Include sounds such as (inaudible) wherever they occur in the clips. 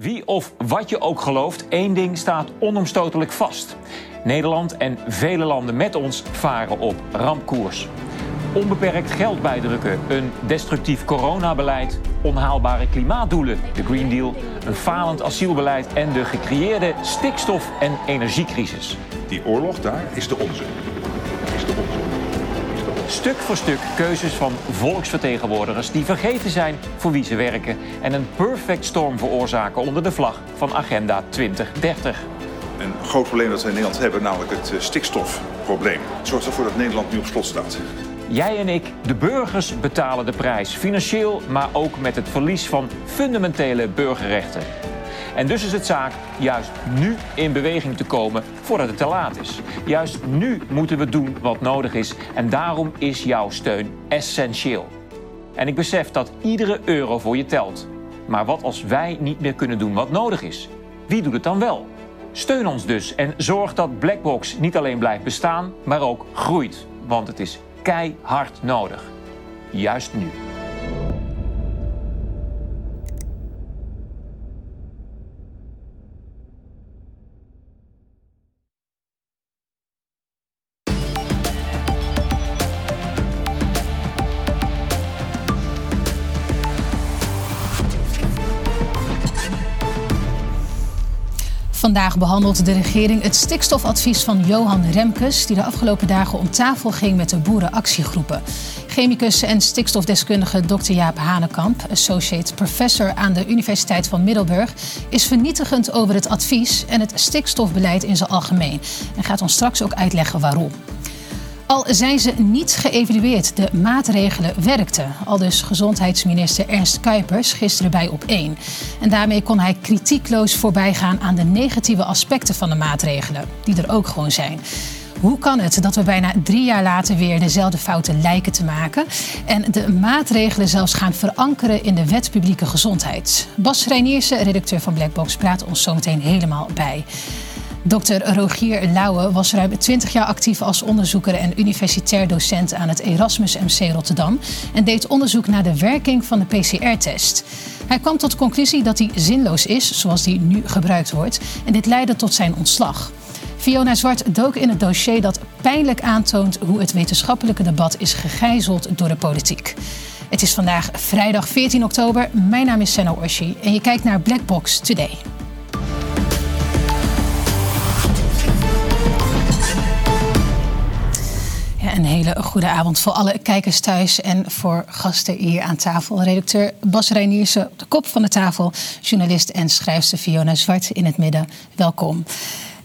Wie of wat je ook gelooft, één ding staat onomstotelijk vast. Nederland en vele landen met ons varen op rampkoers. Onbeperkt geld bijdrukken, een destructief coronabeleid, onhaalbare klimaatdoelen, de Green Deal, een falend asielbeleid en de gecreëerde stikstof- en energiecrisis. Die oorlog daar is de onze. Stuk voor stuk keuzes van volksvertegenwoordigers die vergeten zijn voor wie ze werken en een perfect storm veroorzaken onder de vlag van Agenda 2030. Een groot probleem dat wij in Nederland hebben, namelijk het eh, stikstofprobleem. Het zorgt ervoor dat Nederland nu op slot staat. Jij en ik, de burgers, betalen de prijs. Financieel, maar ook met het verlies van fundamentele burgerrechten. En dus is het zaak juist nu in beweging te komen voordat het te laat is. Juist nu moeten we doen wat nodig is. En daarom is jouw steun essentieel. En ik besef dat iedere euro voor je telt. Maar wat als wij niet meer kunnen doen wat nodig is? Wie doet het dan wel? Steun ons dus en zorg dat Blackbox niet alleen blijft bestaan, maar ook groeit. Want het is keihard nodig. Juist nu. Vandaag behandelt de regering het stikstofadvies van Johan Remkes, die de afgelopen dagen om tafel ging met de boerenactiegroepen. Chemicus en stikstofdeskundige Dr. Jaap Hanekamp, associate professor aan de Universiteit van Middelburg, is vernietigend over het advies en het stikstofbeleid in zijn algemeen en gaat ons straks ook uitleggen waarom. Al zijn ze niet geëvalueerd, de maatregelen werkten. Al dus gezondheidsminister Ernst Kuipers gisteren bij op 1. En daarmee kon hij kritiekloos voorbijgaan aan de negatieve aspecten van de maatregelen, die er ook gewoon zijn. Hoe kan het dat we bijna drie jaar later weer dezelfde fouten lijken te maken en de maatregelen zelfs gaan verankeren in de wet publieke gezondheid? Bas Reiniersen, redacteur van Blackbox, praat ons zometeen helemaal bij. Dr. Rogier Lauwe was ruim 20 jaar actief als onderzoeker en universitair docent aan het Erasmus MC Rotterdam en deed onderzoek naar de werking van de PCR-test. Hij kwam tot de conclusie dat die zinloos is, zoals die nu gebruikt wordt, en dit leidde tot zijn ontslag. Fiona Zwart dook in het dossier dat pijnlijk aantoont hoe het wetenschappelijke debat is gegijzeld door de politiek. Het is vandaag vrijdag 14 oktober. Mijn naam is Senna Orshi en je kijkt naar Blackbox Today. Een hele goede avond voor alle kijkers thuis en voor gasten hier aan tafel. Redacteur Bas Reiniersen op de kop van de tafel, journalist en schrijfster Fiona Zwart in het midden. Welkom.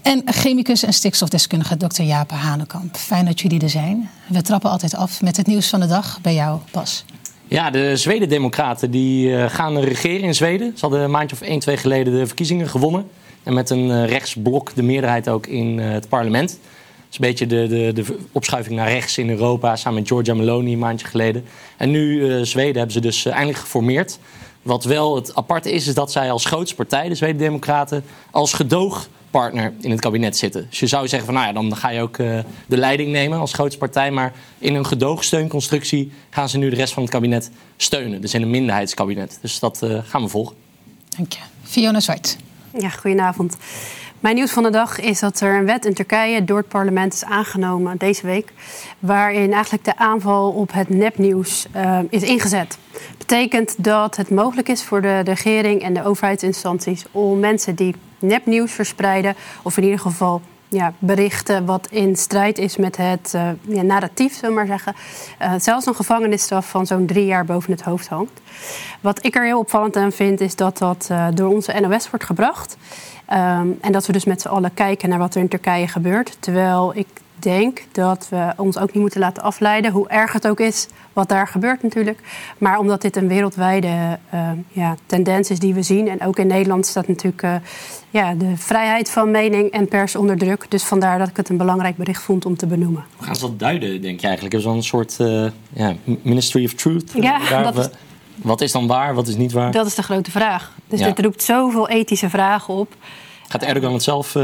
En chemicus en stikstofdeskundige Dr. Jaap Hanekamp. Fijn dat jullie er zijn. We trappen altijd af met het nieuws van de dag bij jou, Bas. Ja, de Zweden-democraten die eh, gaan regeren in Zweden. Ze hadden een maandje of één, twee geleden de verkiezingen gewonnen. En met een eh, rechtsblok de meerderheid ook in eh, het parlement. Dat is een beetje de, de, de opschuiving naar rechts in Europa, samen met Giorgia Meloni een maandje geleden. En nu Zweden hebben ze dus eindelijk geformeerd. Wat wel het aparte is, is dat zij als grootste partij, de Zweden-democraten, als gedoog partner in het kabinet zitten. Dus je zou zeggen van nou ja, dan ga je ook uh, de leiding nemen als grootste partij. Maar in een gedoogsteunconstructie gaan ze nu de rest van het kabinet steunen. Dus in een minderheidskabinet. Dus dat uh, gaan we volgen. Dank je. Fiona Zwart. Ja, goedenavond. Mijn nieuws van de dag is dat er een wet in Turkije door het parlement is aangenomen deze week. Waarin eigenlijk de aanval op het nepnieuws uh, is ingezet. Betekent dat het mogelijk is voor de regering en de overheidsinstanties om mensen die nepnieuws verspreiden, of in ieder geval ja, berichten wat in strijd is met het uh, ja, narratief, zullen we maar zeggen. Uh, zelfs een gevangenisstraf van zo'n drie jaar boven het hoofd hangt. Wat ik er heel opvallend aan vind, is dat dat uh, door onze NOS wordt gebracht. Um, en dat we dus met z'n allen kijken naar wat er in Turkije gebeurt. Terwijl ik denk dat we ons ook niet moeten laten afleiden, hoe erg het ook is wat daar gebeurt natuurlijk. Maar omdat dit een wereldwijde ja, tendens is die we zien. En ook in Nederland staat natuurlijk ja, de vrijheid van mening en pers onder druk. Dus vandaar dat ik het een belangrijk bericht vond om te benoemen. We gaan ze wat duiden, denk je eigenlijk? Is wel een soort uh, ja, Ministry of Truth? Ja, dat is, wat is dan waar, wat is niet waar? Dat is de grote vraag. Dus ja. dit roept zoveel ethische vragen op. Gaat Erdogan het zelf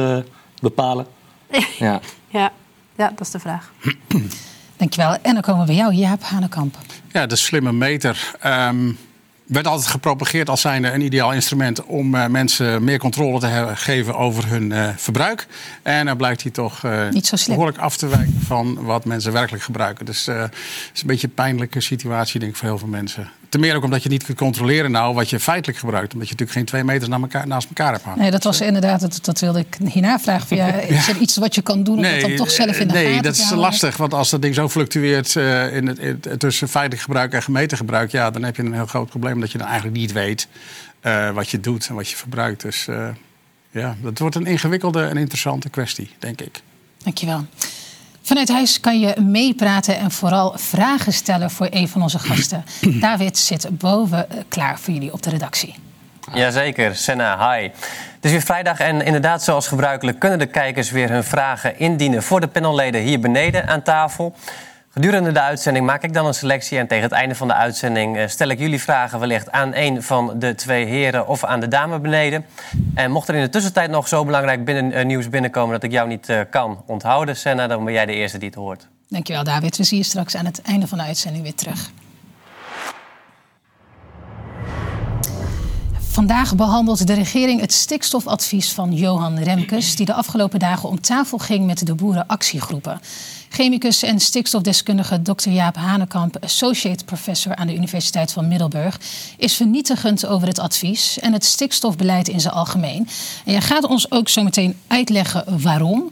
bepalen? (laughs) ja. ja. Ja, dat is de vraag. Dankjewel. En dan komen we bij jou, Jaap Hanekamp. Ja, de slimme meter. Um, werd altijd gepropageerd als zijnde een ideaal instrument om uh, mensen meer controle te geven over hun uh, verbruik. En dan blijkt hij toch uh, Niet zo behoorlijk af te wijken van wat mensen werkelijk gebruiken. Dus het is een beetje een pijnlijke situatie, denk ik, voor heel veel mensen. Ten meer ook omdat je niet kunt controleren nou wat je feitelijk gebruikt. Omdat je natuurlijk geen twee meters naast elkaar, naast elkaar hebt hangen. Nee, dat was inderdaad, dat, dat wilde ik hierna vragen. Van, ja, is er iets wat je kan doen om nee, dat dan toch zelf in de nee, te Nee, dat is lastig. Want als dat ding zo fluctueert uh, in het, in, tussen feitelijk gebruik en gemeten gebruik... ja, dan heb je een heel groot probleem dat je dan eigenlijk niet weet uh, wat je doet en wat je verbruikt. Dus uh, ja, dat wordt een ingewikkelde en interessante kwestie, denk ik. Dankjewel. Vanuit huis kan je meepraten en vooral vragen stellen voor een van onze gasten. (clears throat) David zit boven klaar voor jullie op de redactie. Jazeker, Senna, hi. Het is weer vrijdag en inderdaad, zoals gebruikelijk, kunnen de kijkers weer hun vragen indienen voor de panelleden hier beneden aan tafel. Gedurende de uitzending maak ik dan een selectie en tegen het einde van de uitzending eh, stel ik jullie vragen wellicht aan een van de twee heren of aan de dame beneden. En mocht er in de tussentijd nog zo belangrijk binnen, uh, nieuws binnenkomen dat ik jou niet uh, kan onthouden, Senna, dan ben jij de eerste die het hoort. Dankjewel, David. We zien je straks aan het einde van de uitzending weer terug. Vandaag behandelt de regering het stikstofadvies van Johan Remkes, die de afgelopen dagen om tafel ging met de boerenactiegroepen. Chemicus en stikstofdeskundige Dr. Jaap Hanekamp, associate professor aan de Universiteit van Middelburg, is vernietigend over het advies en het stikstofbeleid in zijn algemeen. En jij gaat ons ook zo meteen uitleggen waarom.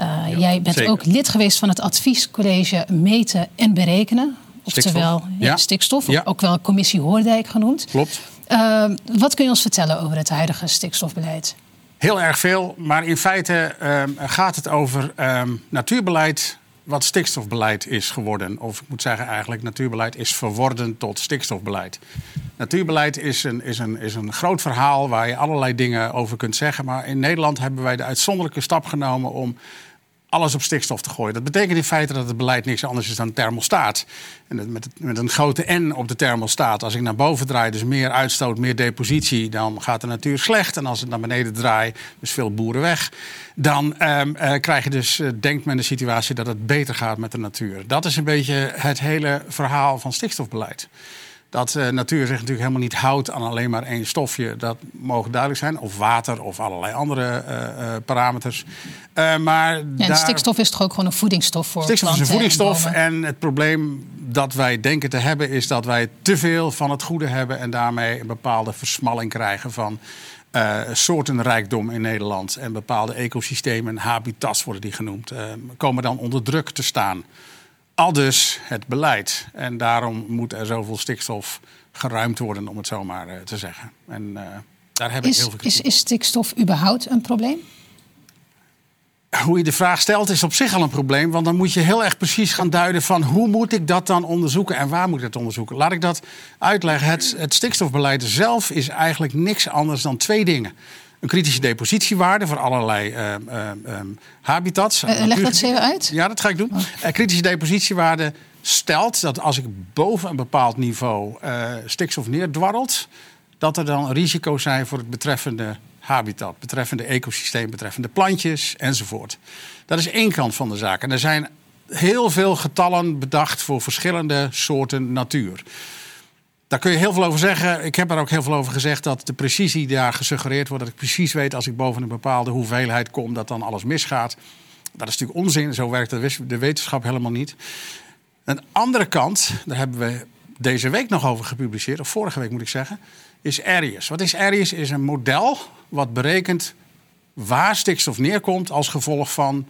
Uh, ja, jij bent zeker. ook lid geweest van het adviescollege Meten en Berekenen. Oftewel stikstof, ja, stikstof ja. ook wel commissie Hoordijk genoemd. Klopt. Uh, wat kun je ons vertellen over het huidige stikstofbeleid? Heel erg veel, maar in feite uh, gaat het over um, natuurbeleid wat stikstofbeleid is geworden. Of ik moet zeggen, eigenlijk natuurbeleid is verworden tot stikstofbeleid. Natuurbeleid is een, is, een, is een groot verhaal waar je allerlei dingen over kunt zeggen. Maar in Nederland hebben wij de uitzonderlijke stap genomen om alles op stikstof te gooien. Dat betekent in feite dat het beleid niks anders is dan thermostaat. En met, met een grote N op de thermostaat. Als ik naar boven draai, dus meer uitstoot, meer depositie, dan gaat de natuur slecht. En als het naar beneden draai, dus veel boeren weg, dan um, uh, krijg je dus, uh, denkt men de situatie dat het beter gaat met de natuur. Dat is een beetje het hele verhaal van stikstofbeleid. Dat uh, natuur zich natuurlijk helemaal niet houdt aan alleen maar één stofje. Dat mogen duidelijk zijn. Of water of allerlei andere uh, uh, parameters. maar ja, daar... stikstof is toch ook gewoon een voedingsstof voor Stikstof is een voedingsstof. En, en, het probleem dat wij denken te hebben... is dat wij te veel van het goede hebben... en daarmee een bepaalde versmalling krijgen van... soortenrijkdom in Nederland. En bepaalde ecosystemen, habitats worden die genoemd... komen dan onder druk te staan al dus het beleid. En daarom moet er zoveel stikstof geruimd worden, om het zo maar uh, te zeggen. En uh, daar heb is, ik heel veel is, is stikstof überhaupt een probleem? Hoe je de vraag stelt is op zich al een probleem. Want dan moet je heel erg precies gaan duiden van hoe moet ik dat dan onderzoeken en waar moet ik het onderzoeken. Laat ik dat uitleggen. Het, het stikstofbeleid zelf is eigenlijk niks anders dan twee dingen een kritische depositiewaarde voor allerlei uh, uh, habitats. Uh, leg dat even uit. Ja, dat ga ik doen. Oh. kritische depositiewaarde stelt dat als ik boven een bepaald niveau stikstof neerdwarrelt, dat er dan risico's zijn voor het betreffende habitat, betreffende ecosysteem, betreffende plantjes enzovoort. Dat is één kant van de zaak. En er zijn heel veel getallen bedacht voor verschillende soorten natuur. Daar kun je heel veel over zeggen. Ik heb er ook heel veel over gezegd dat de precisie daar gesuggereerd wordt. Dat ik precies weet als ik boven een bepaalde hoeveelheid kom, dat dan alles misgaat. Dat is natuurlijk onzin. Zo werkt de wetenschap helemaal niet. Een andere kant, daar hebben we deze week nog over gepubliceerd, of vorige week moet ik zeggen, is Arius. Wat is Arius? Is een model wat berekent waar stikstof neerkomt als gevolg van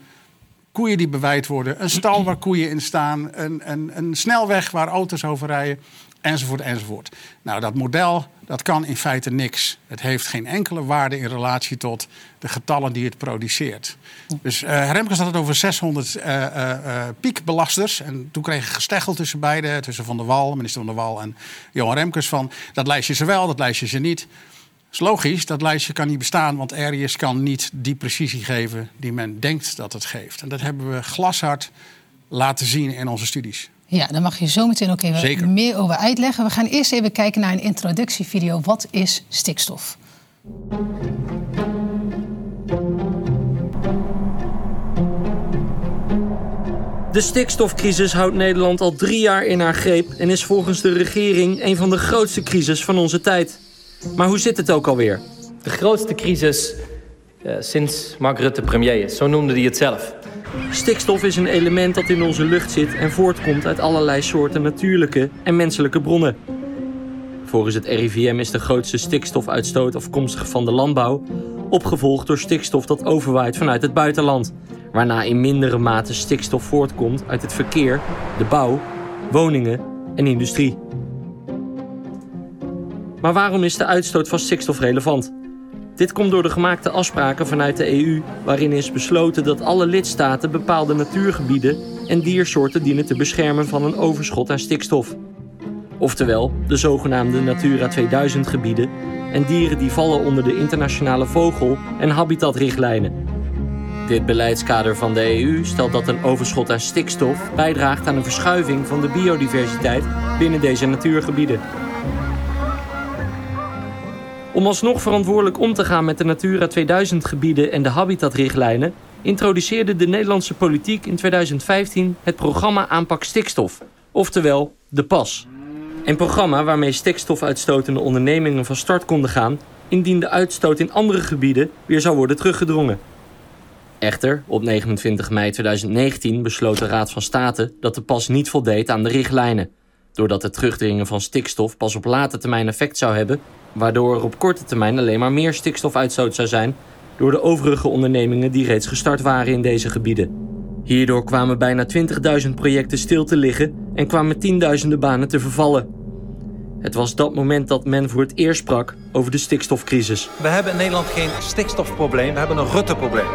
koeien die bewijd worden, een stal waar koeien in staan, een, een, een snelweg waar auto's over rijden enzovoort, enzovoort. Nou, dat model dat kan in feite niks. Het heeft geen enkele waarde in relatie tot de getallen die het produceert. Dus uh, Remkes had het over 600 uh, uh, piekbelasters. En toen kreeg ik gesteggel tussen beide, tussen Van der Wal, minister Van der Wal en Johan Remkes van... dat lijstje ze wel, dat lijstje ze niet. Dat is logisch, dat lijstje kan niet bestaan, want Arius kan niet die precisie geven die men denkt dat het geeft. En dat hebben we glashard laten zien in onze studies. Ja, daar mag je zo meteen ook even Zeker. meer over uitleggen. We gaan eerst even kijken naar een introductievideo. Wat is stikstof? De stikstofcrisis houdt Nederland al drie jaar in haar greep en is volgens de regering een van de grootste crisis van onze tijd. Maar hoe zit het ook alweer? De grootste crisis uh, sinds Mark Rutte premier is, zo noemde hij het zelf. Stikstof is een element dat in onze lucht zit en voortkomt uit allerlei soorten natuurlijke en menselijke bronnen. Volgens het RIVM is de grootste stikstofuitstoot afkomstig van de landbouw, opgevolgd door stikstof dat overwaait vanuit het buitenland, waarna in mindere mate stikstof voortkomt uit het verkeer, de bouw, woningen en industrie. Maar waarom is de uitstoot van stikstof relevant? Dit komt door de gemaakte afspraken vanuit de EU, waarin is besloten dat alle lidstaten bepaalde natuurgebieden en diersoorten dienen te beschermen van een overschot aan stikstof. Oftewel de zogenaamde Natura 2000 gebieden en dieren die vallen onder de internationale vogel- en habitatrichtlijnen. Dit beleidskader van de EU stelt dat een overschot aan stikstof bijdraagt aan een verschuiving van de biodiversiteit binnen deze natuurgebieden. Om alsnog verantwoordelijk om te gaan met de Natura 2000 gebieden en de habitatrichtlijnen, introduceerde de Nederlandse politiek in 2015 het programma Aanpak Stikstof, oftewel de PAS. Een programma waarmee stikstofuitstotende ondernemingen van start konden gaan indien de uitstoot in andere gebieden weer zou worden teruggedrongen. Echter, op 29 mei 2019 besloot de Raad van State dat de pas niet voldeed aan de richtlijnen. Doordat het terugdringen van stikstof pas op late termijn effect zou hebben, waardoor er op korte termijn alleen maar meer stikstofuitstoot zou zijn door de overige ondernemingen die reeds gestart waren in deze gebieden. Hierdoor kwamen bijna 20.000 projecten stil te liggen en kwamen tienduizenden banen te vervallen. Het was dat moment dat men voor het eerst sprak over de stikstofcrisis. We hebben in Nederland geen stikstofprobleem, we hebben een Rutte-probleem.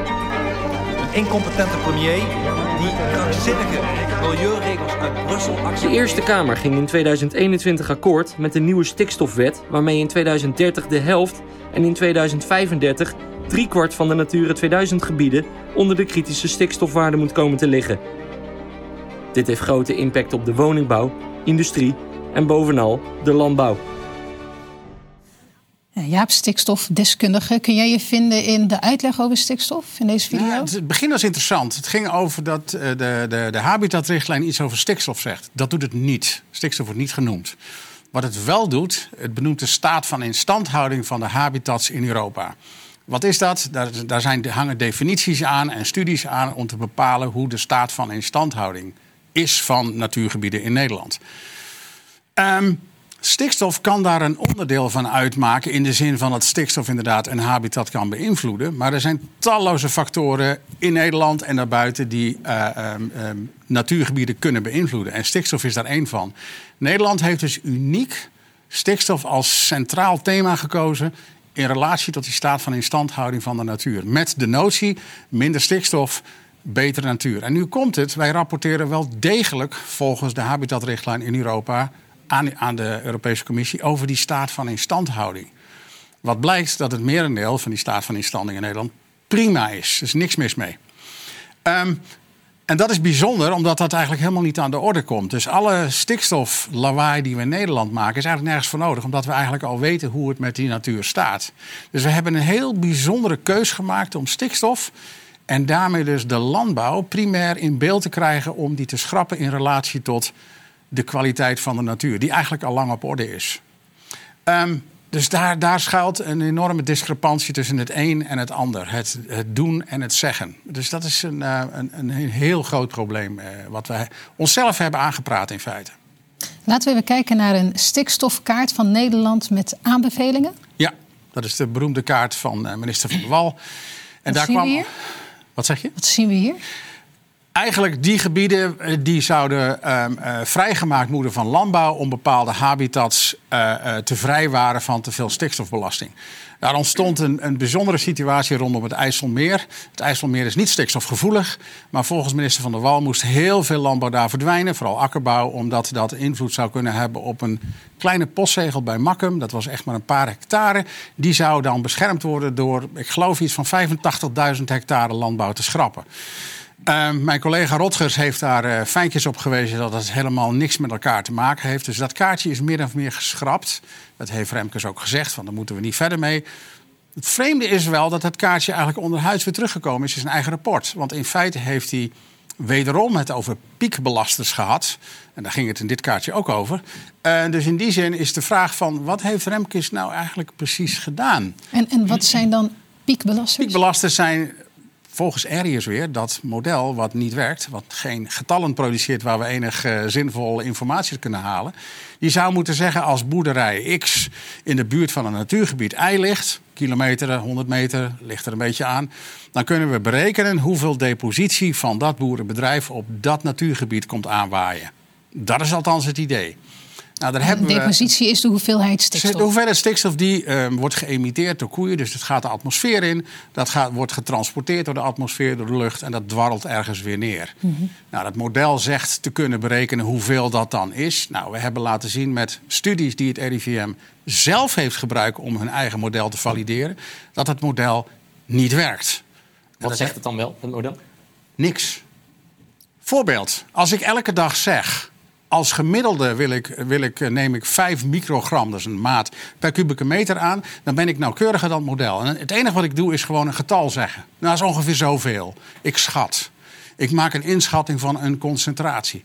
Een incompetente premier die krankzinnige milieuregels uit Brussel De Eerste Kamer ging in 2021 akkoord met de nieuwe stikstofwet... waarmee in 2030 de helft en in 2035 driekwart van de Natura 2000 gebieden... onder de kritische stikstofwaarde moet komen te liggen. Dit heeft grote impact op de woningbouw, industrie en bovenal de landbouw. Jaap, stikstofdeskundige. Kun jij je vinden in de uitleg over stikstof in deze video? Ja, het begin was interessant. Het ging over dat de, de, de habitatrichtlijn iets over stikstof zegt. Dat doet het niet. Stikstof wordt niet genoemd. Wat het wel doet, het benoemt de staat van instandhouding van de habitats in Europa. Wat is dat? Daar, daar zijn, hangen definities aan en studies aan om te bepalen hoe de staat van instandhouding is van natuurgebieden in Nederland. Um, Stikstof kan daar een onderdeel van uitmaken in de zin van dat stikstof inderdaad een habitat kan beïnvloeden. Maar er zijn talloze factoren in Nederland en daarbuiten die uh, um, natuurgebieden kunnen beïnvloeden. En stikstof is daar één van. Nederland heeft dus uniek stikstof als centraal thema gekozen in relatie tot die staat van instandhouding van de natuur. Met de notie minder stikstof, betere natuur. En nu komt het, wij rapporteren wel degelijk volgens de habitatrichtlijn in Europa aan, aan de Europese Commissie over die staat van instandhouding. Wat blijkt dat het merendeel van die staat van instanding in Nederland prima is. Er is niks mis mee. Um, en dat is bijzonder, omdat dat eigenlijk helemaal niet aan de orde komt. Dus alle stikstoflawaai die we in Nederland maken, is eigenlijk nergens voor nodig. Omdat we eigenlijk al weten hoe het met die natuur staat. Dus we hebben een heel bijzondere keus gemaakt om stikstof. En daarmee dus de landbouw primair in beeld te krijgen om die te schrappen in relatie tot de kwaliteit van de natuur, die eigenlijk al lang op orde is. Um, dus daar, daar schuilt een enorme discrepantie tussen het een en het ander. Het, het doen en het zeggen. Dus dat is een, uh, een, een, heel groot probleem uh, wat we onszelf hebben aangepraat in feite. Laten we even kijken naar een stikstofkaart van Nederland met aanbevelingen. Ja, dat is de beroemde kaart van uh, minister Van der Wal. En wat daar zien kwam. We hier? Wat zeg je? Wat zien we hier? Eigenlijk die gebieden eh, die zouden uh, uh, vrijgemaakt moeten van landbouw om bepaalde habitats uh, te vrijwaren van te veel stikstofbelasting. Daar ontstond een, een bijzondere situatie rondom het IJsselmeer. Het IJsselmeer is niet stikstofgevoelig, maar volgens minister Van der Wal moest heel veel landbouw daar verdwijnen, vooral akkerbouw, omdat dat invloed zou kunnen hebben op een kleine postzegel bij Makkum. Dat was echt maar een paar hectare. Die zou dan beschermd worden door, ik geloof, iets van 85.000 hectare landbouw te schrappen. Uh, mijn collega Rotgers heeft daar uh, fijntjes op gewezen dat het helemaal niks met elkaar te maken heeft. Dus dat kaartje is meer of meer geschrapt. Dat heeft Remkes ook gezegd, want daar moeten we niet verder mee. Het vreemde is wel dat het kaartje eigenlijk onderhuids weer teruggekomen is in zijn eigen rapport. Want in feite heeft hij wederom het over piekbelasters gehad. En daar ging het in dit kaartje ook over. Uh, dus in die zin is de vraag van wat heeft Remkes nou eigenlijk precies gedaan? En, en wat zijn dan piekbelasters? Piekbelasters zijn volgens Arius weer dat model wat niet werkt, wat geen getallen produceert waar we enig uh, zinvolle informatie kunnen halen. Die zou moeten zeggen als boerderij X in de buurt van een natuurgebied Y ligt, kilometer, 100 meter, ligt er een beetje aan. Dan kunnen we berekenen hoeveel depositie van dat boerenbedrijf op dat natuurgebied komt aanwaaien. Dat is althans het idee. Nou, daar hebben depositie is de hoeveelheid stikstof. De hoeveelheid stikstof die uh, wordt geëmiteerd door koeien. Dus het gaat de atmosfeer in. Dat gaat, wordt getransporteerd door de atmosfeer, door de lucht. En dat dwarrelt ergens weer neer. Mm -hmm. Nou, dat model zegt te kunnen berekenen hoeveel dat dan is. Nou, we hebben laten zien met studies die het RIVM zelf heeft gebruikt om hun eigen model te valideren. Dat het model niet werkt. Wat zegt het dan wel, het model? Niks. Voorbeeld. Als ik elke dag zeg als gemiddelde wil ik, wil ik, eh, neem ik 5 microgram, dat is een maat, per kubieke meter aan. Dan ben ik nauwkeuriger dan het model. En het enige wat ik doe is gewoon een getal zeggen. Nou, dat is ongeveer zoveel. Ik schat. Ik maak een inschatting van een concentratie.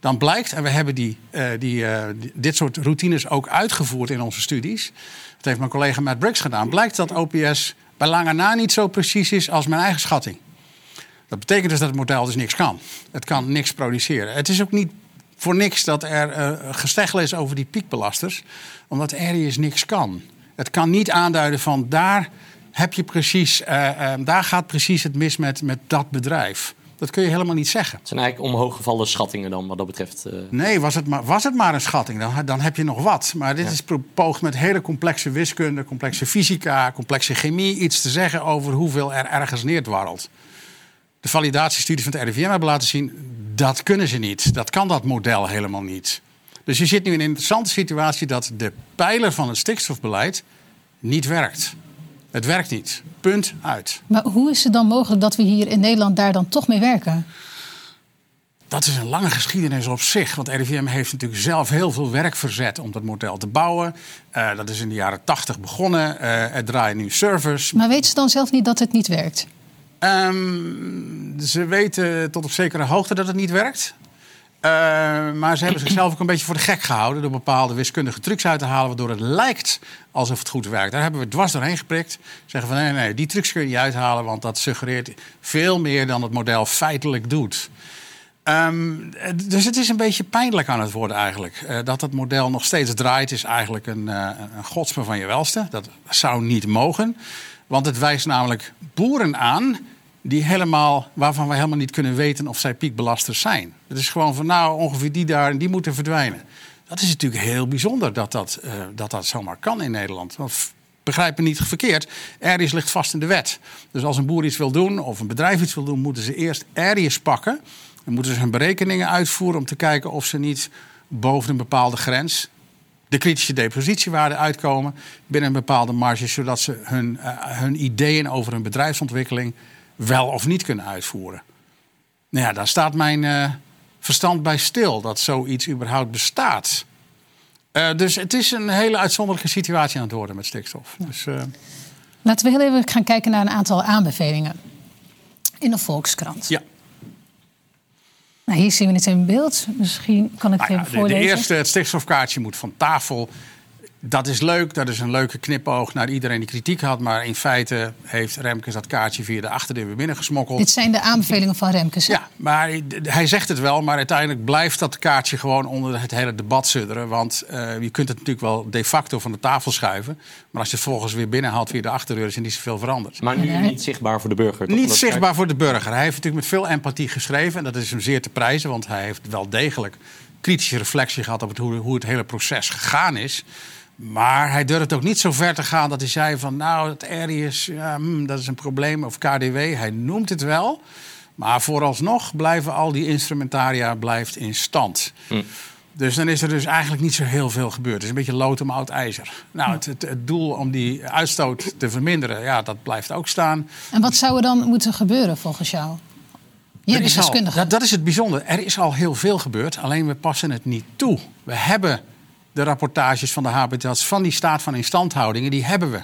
Dan blijkt, en we hebben die, uh, die, uh, dit soort routines ook uitgevoerd in onze studies. Dat heeft mijn collega Matt Briggs gedaan. Blijkt dat OPS bij lange na niet zo precies is als mijn eigen schatting. Dat betekent dus dat het model dus niks kan. Het kan niks produceren. Het is ook niet voor niks dat er uh, gesteggel is over die piekbelasters. Omdat Arius niks kan. Het kan niet aanduiden van daar heb je precies, uh, uh, daar gaat precies het mis met, met dat bedrijf. Dat kun je helemaal niet zeggen. Het zijn eigenlijk omhooggevallen schattingen dan, wat dat betreft. Nee, was het, maar, was het maar een schatting, dan, dan heb je nog wat. Maar dit ja. is poogd met hele complexe wiskunde, complexe fysica, complexe chemie... iets te zeggen over hoeveel er ergens neerdwarrelt de validatiestudies van het RIVM hebben laten zien... dat kunnen ze niet. Dat kan dat model helemaal niet. Dus je zit nu in een interessante situatie... dat de pijler van het stikstofbeleid niet werkt. Het werkt niet. Punt uit. Maar hoe is het dan mogelijk dat we hier in Nederland daar dan toch mee werken? Dat is een lange geschiedenis op zich. Want RIVM heeft natuurlijk zelf heel veel werk verzet om dat model te bouwen. Uh, dat is in de jaren tachtig begonnen. Uh, er draaien nu servers. Maar weten ze dan zelf niet dat het niet werkt? Um, ze weten tot op zekere hoogte dat het niet werkt. Uh, maar ze hebben zichzelf ook een beetje voor de gek gehouden... door bepaalde wiskundige trucs uit te halen... waardoor het lijkt alsof het goed werkt. Daar hebben we dwars doorheen geprikt. Zeggen van nee, nee, die trucs kun je niet uithalen... want dat suggereert veel meer dan het model feitelijk doet. Um, dus het is een beetje pijnlijk aan het worden eigenlijk. Uh, dat het model nog steeds draait is eigenlijk een, uh, een godsme van je welste. Dat zou niet mogen. Want het wijst namelijk boeren aan die helemaal, waarvan we helemaal niet kunnen weten of zij piekbelasters zijn. Het is gewoon van nou, ongeveer die daar en die moeten verdwijnen. Dat is natuurlijk heel bijzonder dat dat, uh, dat, dat zomaar kan in Nederland. Want begrijp me niet verkeerd, Aries ligt vast in de wet. Dus als een boer iets wil doen of een bedrijf iets wil doen, moeten ze eerst Aries pakken. Dan moeten ze hun berekeningen uitvoeren om te kijken of ze niet boven een bepaalde grens, de kritische depositiewaarde uitkomen binnen een bepaalde marge, zodat ze hun, uh, hun ideeën over hun bedrijfsontwikkeling wel of niet kunnen uitvoeren. Nou ja, daar staat mijn uh, verstand bij stil dat zoiets überhaupt bestaat. Uh, dus het is een hele uitzonderlijke situatie aan het worden met stikstof. Ja. Dus, uh... Laten we heel even gaan kijken naar een aantal aanbevelingen in de Volkskrant. Ja. Nou, hier zien we het in beeld. Misschien kan ik het nou even voorlezen. De eerste, het stikstofkaartje moet van tafel dat is leuk, dat is een leuke knipoog naar iedereen die kritiek had. Maar in feite heeft Remkes dat kaartje via de achterdeur weer binnengesmokkeld. Dit zijn de aanbevelingen van Remkes. Ja, maar hij zegt het wel, maar uiteindelijk blijft dat kaartje gewoon onder het hele debat sudderen. Want uh, je kunt het natuurlijk wel de facto van de tafel schuiven. Maar als je het volgens weer binnenhaalt via de achterdeur, is er niet zoveel veranderd. Maar nu niet zichtbaar voor de burger. Toch? Niet zichtbaar voor de burger. Hij heeft natuurlijk met veel empathie geschreven. En dat is hem zeer te prijzen, want hij heeft wel degelijk kritische reflectie gehad op het, hoe, hoe het hele proces gegaan is. Maar hij durfde ook niet zo ver te gaan dat hij zei van... nou, het Arius, ja, hmm, dat is een probleem, of KDW. Hij noemt het wel. Maar vooralsnog blijven al die instrumentaria blijft in stand. Hm. Dus dan is er dus eigenlijk niet zo heel veel gebeurd. Het is een beetje lood om oud ijzer. Nou, het, het, het, doel om die uitstoot te verminderen, ja, dat blijft ook staan. En wat zou er dan moeten gebeuren volgens jou? Ja, is al, dat, dat is het bijzondere. Er is al heel veel gebeurd, alleen we passen het niet toe. We hebben de rapportages van de habitats, van die staat van instandhoudingen, die hebben we.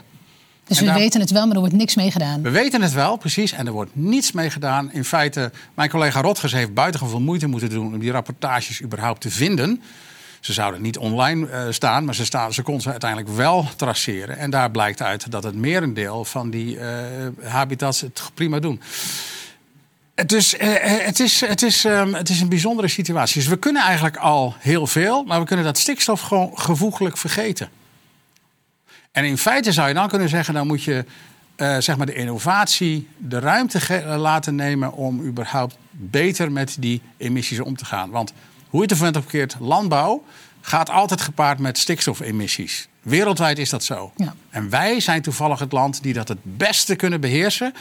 Dus we weten het wel, maar er wordt niks mee gedaan. We weten het wel, precies. En er wordt niets mee gedaan. In feite, mijn collega Rotgers heeft buitengewoon veel moeite moeten doen... om die rapportages überhaupt te vinden. Ze zouden niet online uh, staan, maar ze, staan, ze kon ze uiteindelijk wel traceren. En daar blijkt uit dat het merendeel van die uh, habitats het prima doen. Dus het, is, het, is, um, het is een bijzondere situatie. Dus we kunnen eigenlijk al heel veel, maar we kunnen dat stikstof gewoon gevoeglijk vergeten. En in feite zou je dan kunnen zeggen, dan moet je uh, zeg maar de innovatie de ruimte laten nemen om überhaupt beter met die emissies om te gaan. Want hoe je het ervan verkeerd, landbouw gaat altijd gepaard met stikstofemissies. Wereldwijd is dat zo. Ja. En wij zijn toevallig het land die dat het beste kunnen beheersen.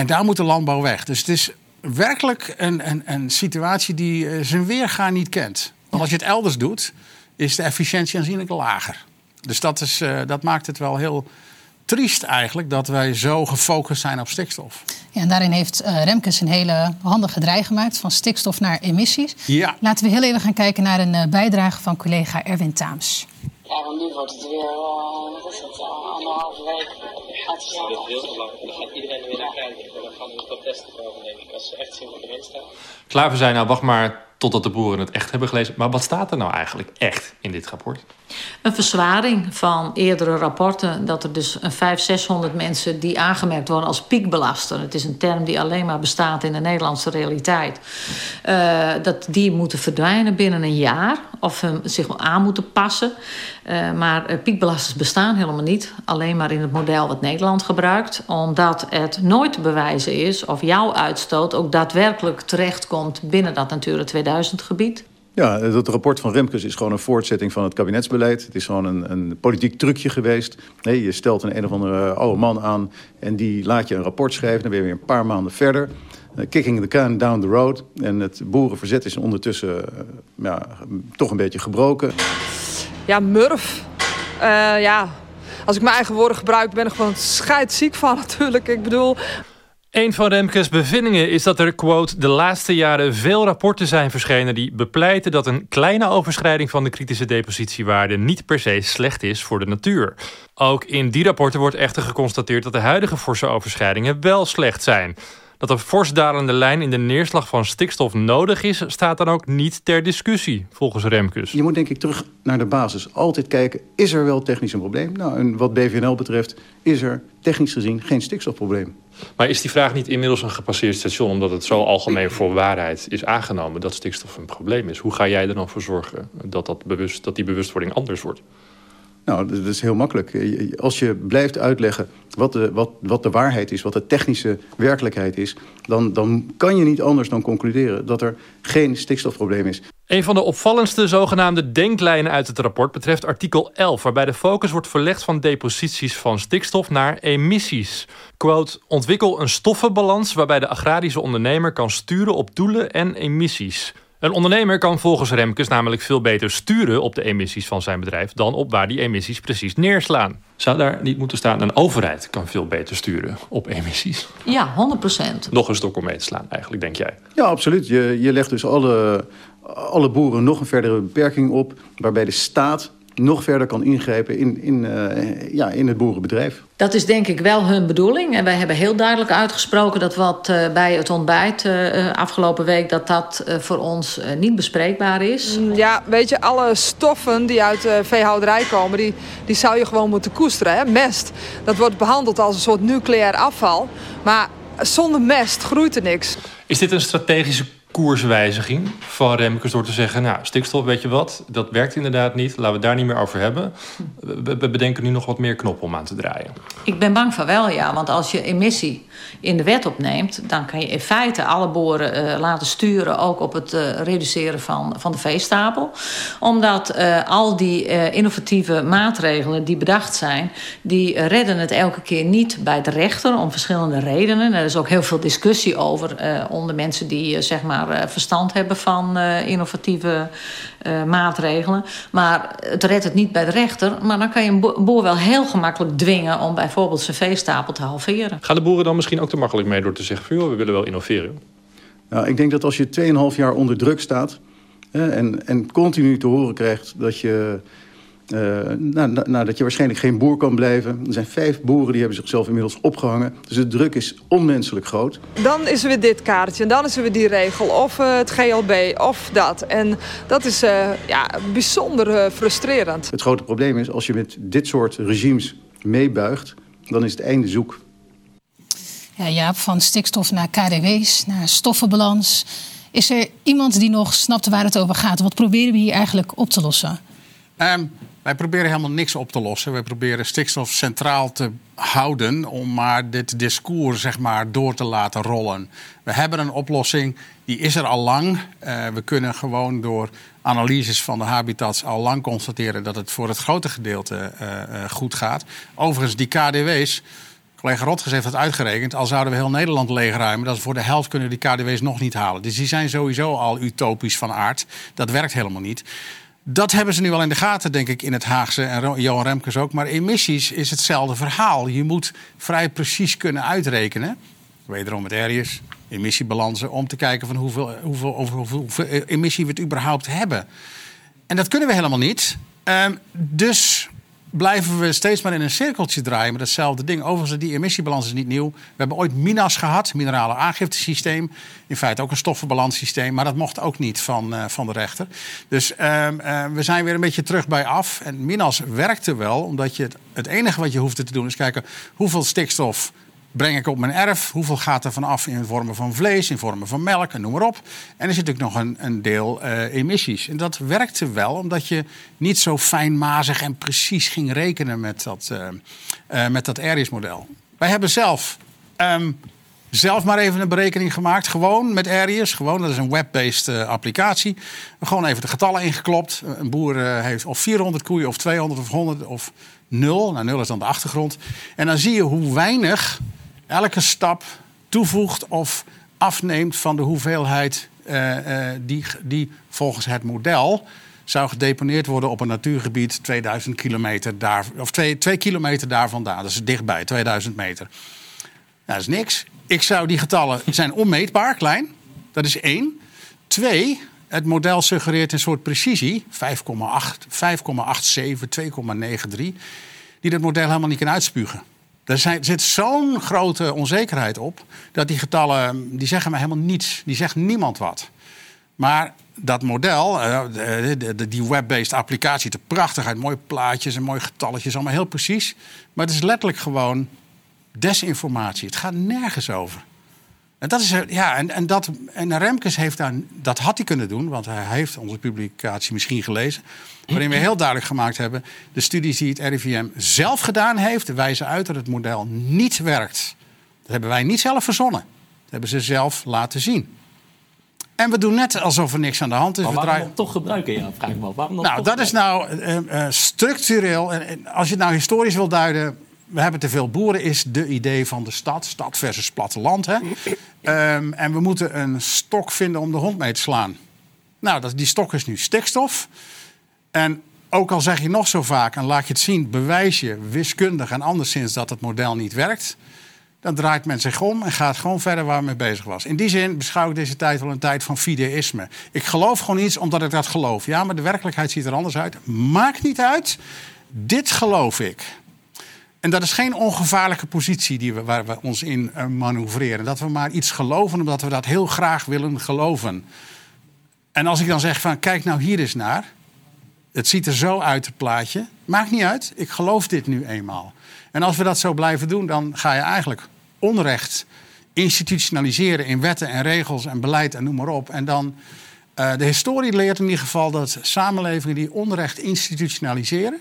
En daar moet de landbouw weg. Dus het is werkelijk een, een, een situatie die uh, zijn weergaan niet kent. Want als je het elders doet, is de efficiëntie aanzienlijk lager. Dus dat, is, uh, dat maakt het wel heel triest eigenlijk dat wij zo gefocust zijn op stikstof. Ja, en daarin heeft uh, Remkes een hele handige draai gemaakt van stikstof naar emissies. Ja. Laten we heel even gaan kijken naar een uh, bijdrage van collega Erwin Taams. Ja, want nu wordt het weer, uh, wat is het, anderhalve week. Gaat het dat is heel lang. Dan gaat iedereen weer naar kijken. En dan gaan er protesten komen, denk ik, als ze echt zien wat erin staat. Klaver zei, nou wacht maar totdat de boeren het echt hebben gelezen. Maar wat staat er nou eigenlijk echt in dit rapport? Een verzwaring van eerdere rapporten. Dat er dus een 500, 600 mensen die aangemerkt worden als piekbelaster. Het is een term die alleen maar bestaat in de Nederlandse realiteit. Uh, dat die moeten verdwijnen binnen een jaar. Of hem zich aan moeten passen. Uh, maar uh, piekbelasters bestaan helemaal niet. Alleen maar in het model wat Nederland gebruikt. Omdat het nooit te bewijzen is of jouw uitstoot ook daadwerkelijk terechtkomt binnen dat Natura 2000 gebied. Ja, het rapport van Remkes is gewoon een voortzetting van het kabinetsbeleid. Het is gewoon een, een politiek trucje geweest. Nee, je stelt een een of andere oude man aan en die laat je een rapport schrijven. Dan ben je weer een paar maanden verder. Kicking the can down the road. En het boerenverzet is ondertussen ja, toch een beetje gebroken. Ja, murf. Uh, ja, als ik mijn eigen woorden gebruik ben ik gewoon scheidziek van (laughs) natuurlijk. Ik bedoel, een van Remkes bevindingen is dat er, quote, de laatste jaren veel rapporten zijn verschenen die bepleiten dat een kleine overschrijding van de kritische depositiewaarde niet per se slecht is voor de natuur. Ook in die rapporten wordt echter geconstateerd dat de huidige forse overschrijdingen wel slecht zijn. Dat een fors dalende lijn in de neerslag van stikstof nodig is, staat dan ook niet ter discussie, volgens Remkes. Je moet denk ik terug naar de basis. Altijd kijken, is er wel technisch een probleem? Nou, en wat BVNL betreft, is er technisch gezien geen stikstofprobleem. Maar is die vraag niet inmiddels een gepasseerd station... omdat het zo algemeen voor waarheid is aangenomen dat stikstof een probleem is? Hoe ga jij er dan voor zorgen dat, dat, bewust, dat die bewustwording anders wordt? Nou, dat is heel makkelijk. Als je blijft uitleggen wat de, wat, wat de waarheid is, wat de technische werkelijkheid is... Dan, dan kan je niet anders dan concluderen dat er geen stikstofprobleem is. Een van de opvallendste zogenaamde denklijnen uit het rapport betreft artikel 11... waarbij de focus wordt verlegd van deposities van stikstof naar emissies. Quote, ontwikkel een stoffenbalans waarbij de agrarische ondernemer kan sturen op doelen en emissies... Een ondernemer kan volgens Remkes namelijk veel beter sturen op de emissies van zijn bedrijf dan op waar die emissies precies neerslaan. Zou daar niet moeten staan, een overheid kan veel beter sturen op emissies? Ja, 100%. Nog een stok om mee te slaan, eigenlijk, denk jij? Ja, absoluut. Je, je legt dus alle, alle boeren nog een verdere beperking op, waarbij de staat nog verder kan ingrijpen in, in, uh, ja, in het boerenbedrijf. Dat is denk ik wel hun bedoeling. En wij hebben heel duidelijk uitgesproken dat wat uh, bij het ontbijt uh, afgelopen week... dat dat voor ons niet bespreekbaar is. Ja, weet je, alle stoffen die uit de veehouderij komen... Die, die zou je gewoon moeten koesteren. Hè? Mest, dat wordt behandeld als een soort nucleair afval. Maar zonder mest groeit er niks. Is dit een strategische koerswijziging van Remkes door te zeggen... nou, stikstof, weet je wat, dat werkt inderdaad niet. Laten we daar niet meer over hebben. We, bedenken nu nog wat meer knoppen om aan te draaien. Ik ben bang van wel, ja. Want als je emissie in de wet opneemt... dan kan je in feite alle boeren uh, laten sturen... ook op het uh, reduceren van, van de veestapel. Omdat uh, al die innovatieve maatregelen die bedacht zijn... die redden het elke keer niet bij de rechter om verschillende redenen. Er is ook heel veel discussie over onder mensen die zeg maar verstand hebben van uh, innovatieve uh, maatregelen. Maar het redt het niet bij de rechter. Maar dan kan je een boer wel heel gemakkelijk dwingen... om bijvoorbeeld zijn veestapel te halveren. Gaan de boeren dan misschien ook te makkelijk mee door te zeggen... Joh, we willen wel innoveren? Nou, ik denk dat als je 2,5 jaar onder druk staat... en, en continu te horen krijgt dat je nou, nou, dat je waarschijnlijk geen boer kan blijven. Er zijn vijf boeren die hebben zichzelf inmiddels opgehangen. Dus de druk is onmenselijk groot. Dan is er weer dit kaartje en dan is er weer die regel. Of uh, het GLB of dat. En dat is uh, ja, bijzonder frustrerend. Het grote probleem is als je met dit soort regimes meebuigt... dan is het einde zoek. Ja, Jaap, van stikstof naar KDW's, naar stoffenbalans. Is er iemand die nog snapt waar het over gaat? Wat proberen we hier eigenlijk op te lossen? Um, wij proberen helemaal niks op te lossen. Wij proberen stikstof centraal te houden om maar dit discours zeg maar, door te laten rollen. We hebben een oplossing, die is er al lang. Uh, we kunnen gewoon door analyses van de habitats al lang constateren dat het voor het grote gedeelte uh, uh, goed gaat. Overigens, die KDW's. Collega Rotges heeft dat uitgerekend. Al zouden we heel Nederland leegruimen, dat is voor de helft kunnen die KDW's nog niet halen. Dus die zijn sowieso al utopisch van aard. Dat werkt helemaal niet. Dat hebben ze nu wel in de gaten, denk ik, in het Haagse en Johan Remkes ook. Maar emissies is hetzelfde verhaal. Je moet vrij precies kunnen uitrekenen. Wederom met Arius, emissiebalansen, om te kijken van hoeveel, hoeveel, hoeveel, hoeveel emissie we het überhaupt hebben. En dat kunnen we helemaal niet. Um, dus blijven we steeds maar in een cirkeltje draaien met hetzelfde ding. Overigens, die emissiebalans is niet nieuw. We hebben ooit MINAS gehad, minerale aangiftesysteem. In feite ook een stoffenbalanssysteem, maar dat mocht ook niet van, uh, van de rechter. Dus uh, uh, we zijn weer een beetje terug bij af. En MINAS werkte wel, omdat je het, het enige wat je hoefde te doen is kijken hoeveel stikstof breng ik op mijn erf? Hoeveel gaat er vanaf in vormen van vlees, in vormen van melk en noem maar op? En er zit natuurlijk nog een, een deel uh, emissies. En dat werkte wel, omdat je niet zo fijnmazig en precies ging rekenen met dat, uh, uh, met dat Arius-model. Wij hebben zelf, um, zelf maar even een berekening gemaakt, gewoon met Arius. Gewoon, dat is een web-based applicatie. Gewoon even de getallen ingeklopt. Een boer heeft of 400 koeien, of 200, of 100, of 0. Nou, 0 is dan de achtergrond. En dan zie je hoe weinig elke stap toevoegt of afneemt van de hoeveelheid uh, uh, die, die volgens het model zou gedeponeerd worden op een natuurgebied 2000 kilometer daar, of 2, 2 kilometer daar vandaan. Dat is dichtbij, 2000 meter. Nou, dat is niks. Ik zou die getallen zijn onmeetbaar, klein. Dat is één. Twee, het model suggereert een soort precisie, 5,8, 5,87, 2,93, die dat model helemaal niet kan uitspugen. Er zit zo'n grote onzekerheid op dat die getallen, die zeggen mij helemaal niets. Die zegt niemand wat. Maar dat model, uh, die web-based applicatie, te prachtig uit mooie plaatjes en mooie getalletjes, allemaal heel precies. Maar het is letterlijk gewoon desinformatie. Het gaat nergens over. En dat is, ja, en, en, dat, en Remkes heeft daar, dat had hij kunnen doen, want hij heeft onze publicatie misschien gelezen. Waarin we heel duidelijk gemaakt hebben: de studies die het RIVM zelf gedaan heeft, wijzen uit dat het model niet werkt. Dat hebben wij niet zelf verzonnen. Dat hebben ze zelf laten zien. En we doen net alsof er niks aan de hand is. Maar waarom dan toch gebruiken? Ja, vraag ik me af. Waarom dan nou, dat is nou uh, uh, structureel. En, als je het nou historisch wil duiden we hebben te veel boeren, is de idee van de stad. Stad versus platteland. Hè? um, en we moeten een stok vinden om de hond mee te slaan. Nou, dat, die stok is nu stikstof. En ook al zeg je nog zo vaak en laat je het zien, bewijs je wiskundig en anderszins dat het model niet werkt. Dan draait men zich om en gaat gewoon verder waar men mee bezig was. In die zin beschouw ik deze tijd wel een tijd van fideïsme. Ik geloof gewoon iets omdat ik dat geloof. Ja, maar de werkelijkheid ziet er anders uit. Maakt niet uit. Dit geloof ik. En dat is geen ongevaarlijke positie die we, waar we ons in uh, manoeuvreren. Dat we maar iets geloven omdat we dat heel graag willen geloven. En als ik dan zeg van kijk nou hier eens naar. Het ziet er zo uit het plaatje. Maakt niet uit, ik geloof dit nu eenmaal. En als we dat zo blijven doen, dan ga je eigenlijk onrecht institutionaliseren in wetten en regels en beleid en noem maar op. En dan, uh, de historie leert in ieder geval dat samenlevingen die onrecht institutionaliseren,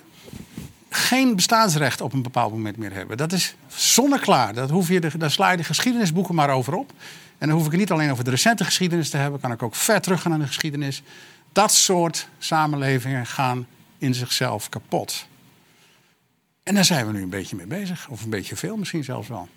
geen bestaansrecht op een bepaald moment meer hebben. Dat is zonneklaar. Dat hoef je daar sla je de geschiedenisboeken maar over op. En dan hoef ik het niet alleen over de recente geschiedenis te hebben, kan ik ook ver terug gaan naar de geschiedenis. Dat soort samenlevingen gaan in zichzelf kapot. En daar zijn we nu een beetje mee bezig. Of een beetje veel misschien zelfs wel.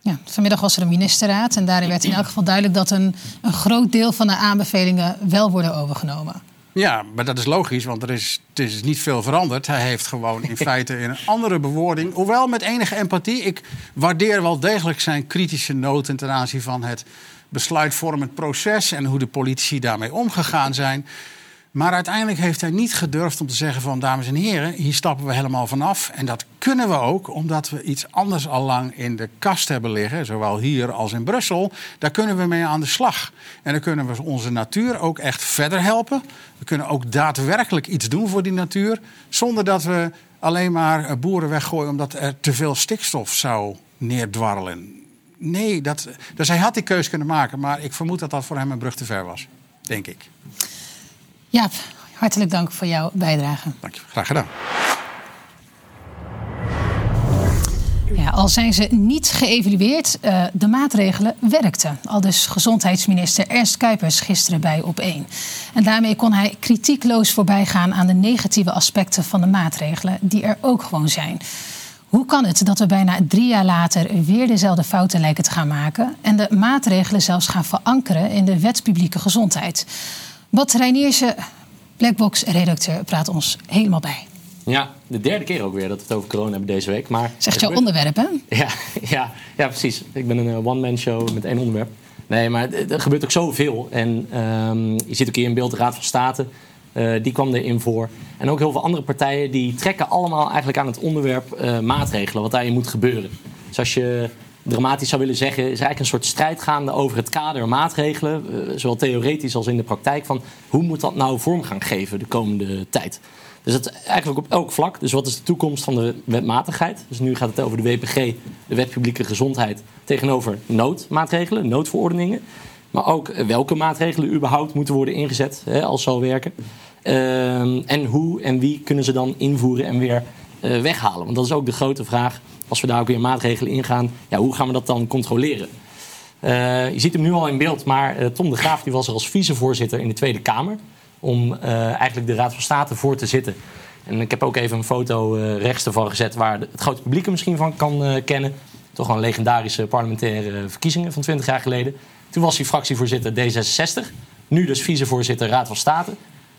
Ja, vanmiddag was er een ministerraad en daarin werd in elk geval duidelijk dat een, een groot deel van de aanbevelingen wel worden overgenomen. Ja, maar dat is logisch, want er is, het is niet veel veranderd. Hij heeft gewoon in (laughs) feite een andere bewoording, hoewel met enige empathie. Ik waardeer wel degelijk zijn kritische noten ten aanzien van het besluitvormend proces en hoe de politici daarmee omgegaan zijn. Maar uiteindelijk heeft hij niet gedurfd om te zeggen van... dames en heren, hier stappen we helemaal vanaf. En dat kunnen we ook omdat we iets anders al lang in de kast hebben liggen... zowel hier als in Brussel. Daar kunnen we mee aan de slag. En dan kunnen we onze natuur ook echt verder helpen. We kunnen ook daadwerkelijk iets doen voor die natuur... zonder dat we alleen maar boeren weggooien... omdat er te veel stikstof zou neerdwarrelen. Nee, dat, dus hij had die keus kunnen maken... maar ik vermoed dat dat voor hem een brug te ver was, denk ik. Jaap, hartelijk dank voor jouw bijdrage. Dank je, graag gedaan. Ja, al zijn ze niet geëvalueerd, uh, de maatregelen werkten. Al dus gezondheidsminister Ernst Kuipers gisteren bij Op1. En daarmee kon hij kritiekloos voorbij gaan aan de negatieve aspecten van de maatregelen... die er ook gewoon zijn. Hoe kan het dat we bijna drie jaar later weer dezelfde fouten lijken te gaan maken... en de maatregelen zelfs gaan verankeren in de wet publieke gezondheid... Wat Reinierse Blackbox-redacteur praat ons helemaal bij. Ja, de derde keer ook weer dat we het over corona hebben deze week. Maar Zegt jouw onderwerp, hè? (laughs) Ja, ja, ja, precies. Ik ben een eh, one-man show met één onderwerp. Nee, maar er gebeurt ook zoveel. En um, je ziet ook hier in beeld de Raad van State. Uh, die kwam erin voor. En ook heel veel andere partijen die trekken allemaal eigenlijk aan het onderwerp uh, maatregelen. Wat daarin moet gebeuren. Dus als je dramatisch zou willen zeggen, is eigenlijk een soort strijd gaande over het kader maatregelen, eh, zowel theoretisch als in de praktijk, van hoe moet dat nou vorm gaan geven de komende tijd. Dus dat eigenlijk op elk vlak. Dus wat is de toekomst van de wetmatigheid? Dus nu gaat het over de WPG, de Wet Publieke Gezondheid, tegenover noodmaatregelen, noodverordeningen. Maar ook eh, welke maatregelen überhaupt moeten worden ingezet hè, als zal werken. Uh, en hoe en wie kunnen ze dan invoeren en weer uh, weghalen? Want dat is ook de grote vraag als we daar ook weer maatregelen ingaan, ja, hoe gaan we dat dan controleren? Uh, je ziet hem nu al in beeld, maar uh, Tom de Graaf die was er als vicevoorzitter in de Tweede Kamer. Om uh, eigenlijk de Raad van State voor te zitten. En ik heb ook even een foto rechts ervan gezet waar het grote publiek er misschien van kan kennen. Toch wel een legendarische parlementaire verkiezingen van 20 jaar geleden. Toen was hij fractievoorzitter D66. Nu dus vicevoorzitter Raad van State.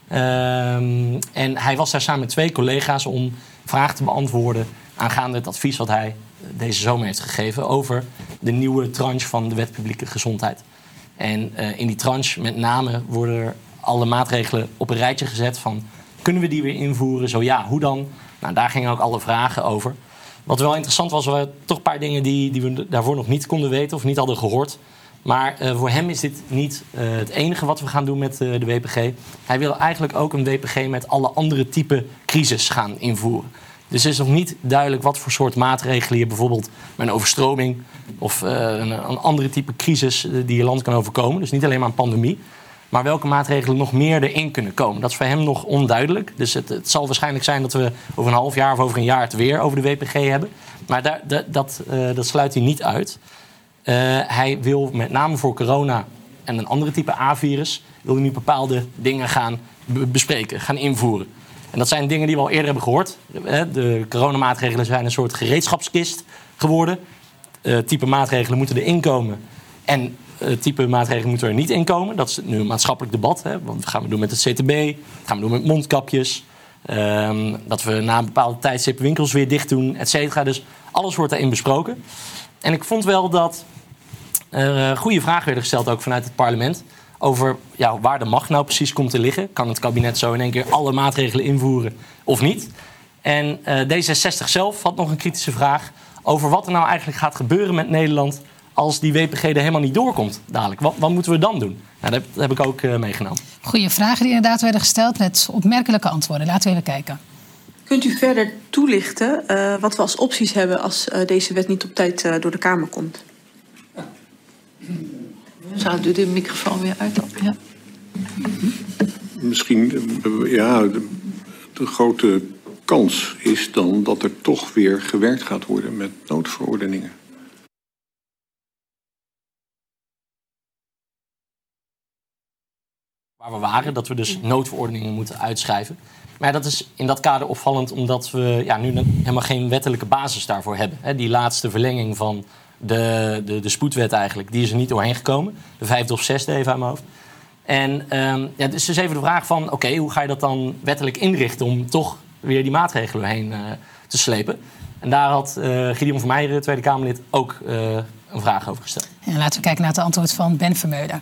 Ehm, en hij was daar samen met twee collega's om vragen te beantwoorden aangaande het advies wat hij deze zomer heeft gegeven over de nieuwe tranche van de wet publieke gezondheid. En uh, in die tranche met name worden er alle maatregelen op een rijtje gezet van kunnen we die weer invoeren? Zo ja, hoe dan? Nou, daar gingen ook alle vragen over. Wat wel interessant was, waren toch een paar dingen die, die we daarvoor nog niet konden weten of niet hadden gehoord. Maar uh, voor hem is dit niet uh, het enige wat we gaan doen met de WPG. Hij wil eigenlijk ook een WPG met alle andere type crisis gaan invoeren. Dus het is nog niet duidelijk wat voor soort maatregelen je bijvoorbeeld met een overstroming of uh, een, een, andere type crisis uh, die je land kan overkomen. Dus niet alleen maar een pandemie. Maar welke maatregelen nog meer erin kunnen komen. Dat is voor hem nog onduidelijk. Dus het, het zal waarschijnlijk zijn dat we over een half jaar of over een jaar het weer over de WPG hebben. Maar daar, dat, dat, uh, dat sluit hij niet uit. hij wil met name voor corona en een andere type A-virus... wil hij nu bepaalde dingen gaan bespreken, gaan invoeren. En dat zijn dingen die we al eerder hebben gehoord. De coronamaatregelen zijn een soort gereedschapskist geworden. Uh, type maatregelen moeten er inkomen. En uh, type maatregelen moeten er niet inkomen. Dat is nu een maatschappelijk debat. Wat gaan we doen met het CTB? Wat gaan we doen met mondkapjes? Um, dat we na een bepaalde tijdstip winkels weer dicht doen, et cetera. Dus alles wordt daarin besproken. En ik vond wel dat er uh, goede vragen werden gesteld, ook vanuit het parlement over ja, waar de macht nou precies komt te liggen. Kan het kabinet zo in één keer alle maatregelen invoeren of niet? En uh, D66 zelf had nog een kritische vraag over wat er nou eigenlijk gaat gebeuren met Nederland als die WPG er helemaal niet doorkomt dadelijk. Wat, wat moeten we dan doen? Nou, dat, heb, dat heb ik ook uh, meegenomen. Goeie vragen die inderdaad werden gesteld met opmerkelijke antwoorden. Laten we even kijken. Kunt u verder toelichten uh, wat we als opties hebben als uh, deze wet niet op tijd uh, door de Kamer komt? Zou u de microfoon weer uit? Ja. Misschien, ja, de, de, grote kans is dan dat er toch weer gewerkt gaat worden met noodverordeningen. Waar we waren, dat we dus noodverordeningen moeten uitschrijven. Maar dat is in dat kader opvallend omdat we ja, nu helemaal geen wettelijke basis daarvoor hebben. Die laatste verlenging van de, de, de spoedwet eigenlijk, die is er niet doorheen gekomen. De vijfde of zesde even aan mijn hoofd. En um, ja, dus is even de vraag van, oké, okay, hoe ga je dat dan wettelijk inrichten... om toch weer die maatregelen heen uh, te slepen? En daar had uh, Gideon van Meijeren, Tweede Kamerlid, ook uh, een vraag over gesteld. En laten we kijken naar het antwoord van Ben Vermeulen.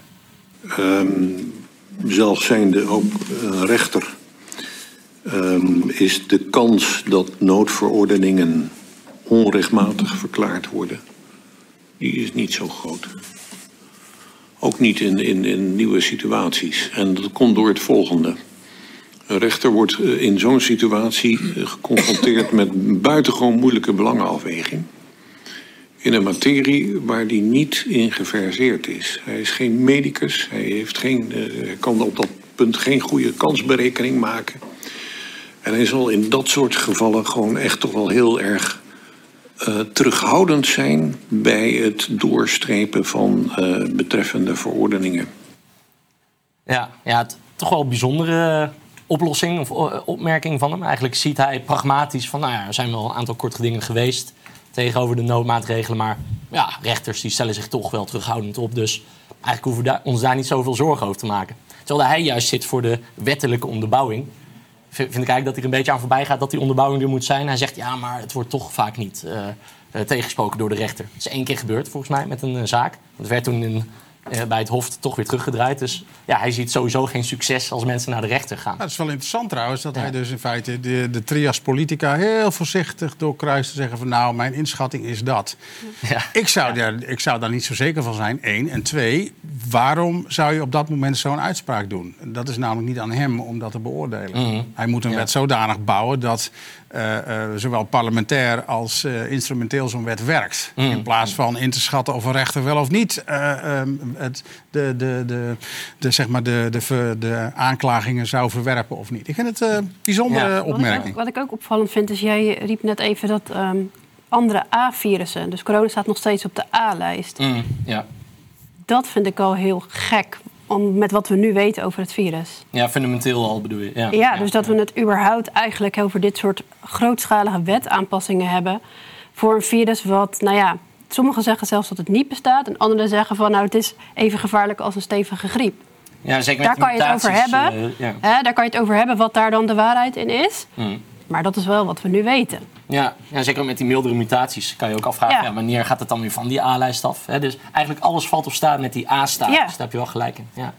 Um, zelf zijnde ook uh, rechter, um, is de kans dat noodverordeningen onrechtmatig verklaard worden, die is niet zo groot. Ook niet in, in, in nieuwe situaties. En dat komt door het volgende. Een rechter wordt eh, in zo'n situatie eh, geconfronteerd (laughs) met buitengewoon moeilijke belangenafweging. In een materie waar die niet in geverseerd is. Hij is geen medicus, hij heeft geen, uh, kan op dat punt geen goede kansberekening maken. En hij zal in dat soort gevallen gewoon echt toch wel heel erg uh, terughoudend zijn bij het doorstrepen van uh, betreffende verordeningen. Ja, ja toch wel een bijzondere oplossing of opmerking van hem. Eigenlijk ziet hij pragmatisch van, nou ja, er zijn wel een aantal korte dingen geweest tegenover de noodmaatregelen, maar ja, rechters die stellen zich toch wel terughoudend op. Dus eigenlijk hoeven we ons daar niet zoveel zorgen over te maken. Terwijl hij juist zit voor de wettelijke onderbouwing vind ik eigenlijk dat hij er een beetje aan voorbij gaat dat die onderbouwing er moet zijn. Hij zegt ja, maar het wordt toch vaak niet uh, tegengesproken door de rechter. Het is één keer gebeurd volgens mij met een uh, zaak. Het werd toen in bij het Hof toch weer teruggedraaid. Dus ja, hij ziet sowieso geen succes als mensen naar de rechter gaan. Nou, het is wel interessant trouwens dat ja. hij dus in feite de, de trias politica heel voorzichtig doorkruist te zeggen van nou, mijn inschatting is dat. Ja. Ik, zou daar, ik zou daar niet zo zeker van zijn, één. En twee, waarom zou je op dat moment zo'n uitspraak doen? Dat is namelijk niet aan hem om dat te beoordelen. Mm -hmm. Hij moet een wet zodanig bouwen dat uh, uh, zowel parlementair als uh, instrumenteel zo'n wet werkt. Mm. In plaats van in te schatten of een rechter wel of niet um, het, de, de, de, de, zeg maar de, de, de aanklagingen zou verwerpen of niet. Ik vind het een bijzondere ja. opmerking. Wat ik, wat ik, ook opvallend vind is, jij riep net even dat um, andere A-virussen, dus corona staat nog steeds op de A-lijst. Mm, ja. Dat vind ik al heel gek om, met wat we nu weten over het virus. Ja, fundamenteel al bedoel je. Ja, ja dus dat we het überhaupt eigenlijk over dit soort grootschalige wetaanpassingen hebben... voor een virus wat, nou ja, sommigen zeggen zelfs dat het niet bestaat... en anderen zeggen van, nou, het is even gevaarlijk als een stevige griep. Ja, zeker daar kan je het over hebben. Uh, ja. Hè, daar kan je het over hebben wat daar dan de waarheid in is. Mm. Maar dat is wel wat we nu weten. Ja, ja, zeker met die mildere mutaties kan je ook afvragen... Ja. Ja, wanneer gaat het dan weer van die A-lijst af? Hè? Dus eigenlijk alles valt of staat met die A-status. Ja. Daar heb je wel gelijk in. Ja.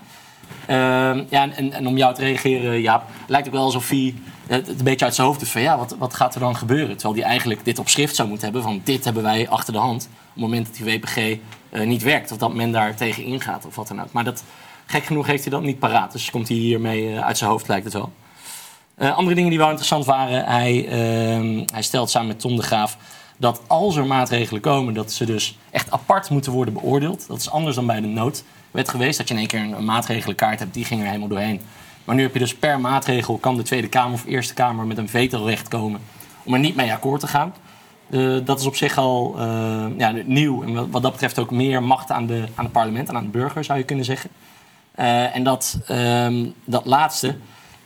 Uh, ja, en, en, om jou te reageren, Jaap, lijkt ook wel alsof hij het een beetje uit zijn hoofd doet van ja, wat, wat gaat er dan gebeuren? Terwijl hij eigenlijk dit op schrift zou moeten hebben van dit hebben wij achter de hand. Op het moment dat die WPG uh, niet werkt of dat men daar tegen ingaat of wat dan ook. Maar dat, gek genoeg heeft hij dat niet paraat. Dus komt hij hiermee uh, uit zijn hoofd, lijkt het wel. Uh, andere dingen die wel interessant waren, hij, uh, hij stelt samen met Tom de Graaf dat als er maatregelen komen, dat ze dus echt apart moeten worden beoordeeld. Dat is anders dan bij de noodwet geweest, dat je in één keer een, maatregelenkaart hebt, die ging er helemaal doorheen. Maar nu heb je dus per maatregel, kan de Tweede Kamer of Eerste Kamer met een vetorecht komen om er niet mee akkoord te gaan. Uh, dat is op zich al uh, ja, nieuw en wat dat betreft ook meer macht aan de, aan het parlement en aan de burger, zou je kunnen zeggen. En dat, um, dat laatste,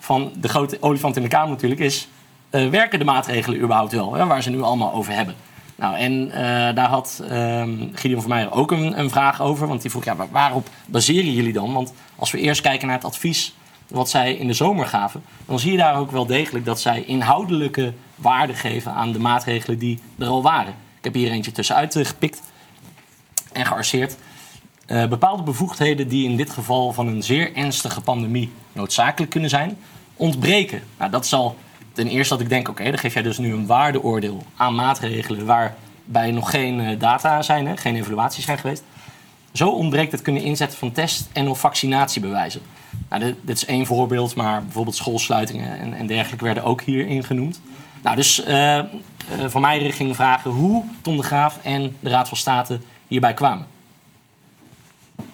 van de grote olifant in de Kamer natuurlijk is... Uh, werken de maatregelen überhaupt wel, hè, waar ze nu allemaal over hebben? Nou, en uh, daar had uh, Gideon van Meijer ook een, een, vraag over. Want die vroeg, ja, waarop baseren jullie dan? Want als we eerst kijken naar het advies wat zij in de zomer gaven... dan zie je daar ook wel degelijk dat zij inhoudelijke waarde geven... aan de maatregelen die er al waren. Ik heb hier eentje tussenuit gepikt en gearseerd. Uh, bepaalde bevoegdheden die in dit geval van een zeer ernstige pandemie noodzakelijk kunnen zijn, ontbreken. Nou, dat is al ten eerste dat ik denk, oké, dan geef jij dus nu een waardeoordeel aan maatregelen waarbij nog geen uh, data zijn, hè, geen evaluaties zijn geweest. Zo ontbreekt het kunnen inzetten van test- en of vaccinatiebewijzen. Nou, dit, dit, is één voorbeeld, maar bijvoorbeeld schoolsluitingen en, en dergelijke werden ook hierin genoemd. Nou, dus uh, van mij ging vragen hoe Tom de Graaf en de Raad van State hierbij kwamen. En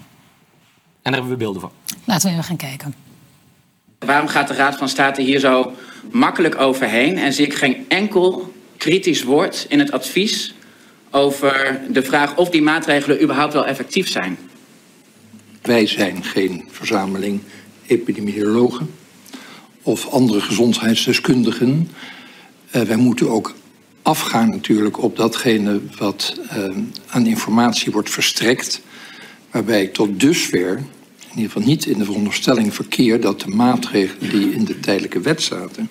daar hebben we beelden van. Laten we even gaan kijken. Waarom gaat de Raad van State hier zo makkelijk overheen en zie ik geen enkel kritisch woord in het advies over de vraag of die maatregelen überhaupt wel effectief zijn? Wij zijn geen verzameling epidemiologen of andere gezondheidsdeskundigen. Uh, wij moeten ook afgaan natuurlijk op datgene wat uh, aan informatie wordt verstrekt waarbij tot dusver in ieder geval niet in de veronderstelling verkeer dat de maatregelen die in de tijdelijke wet zaten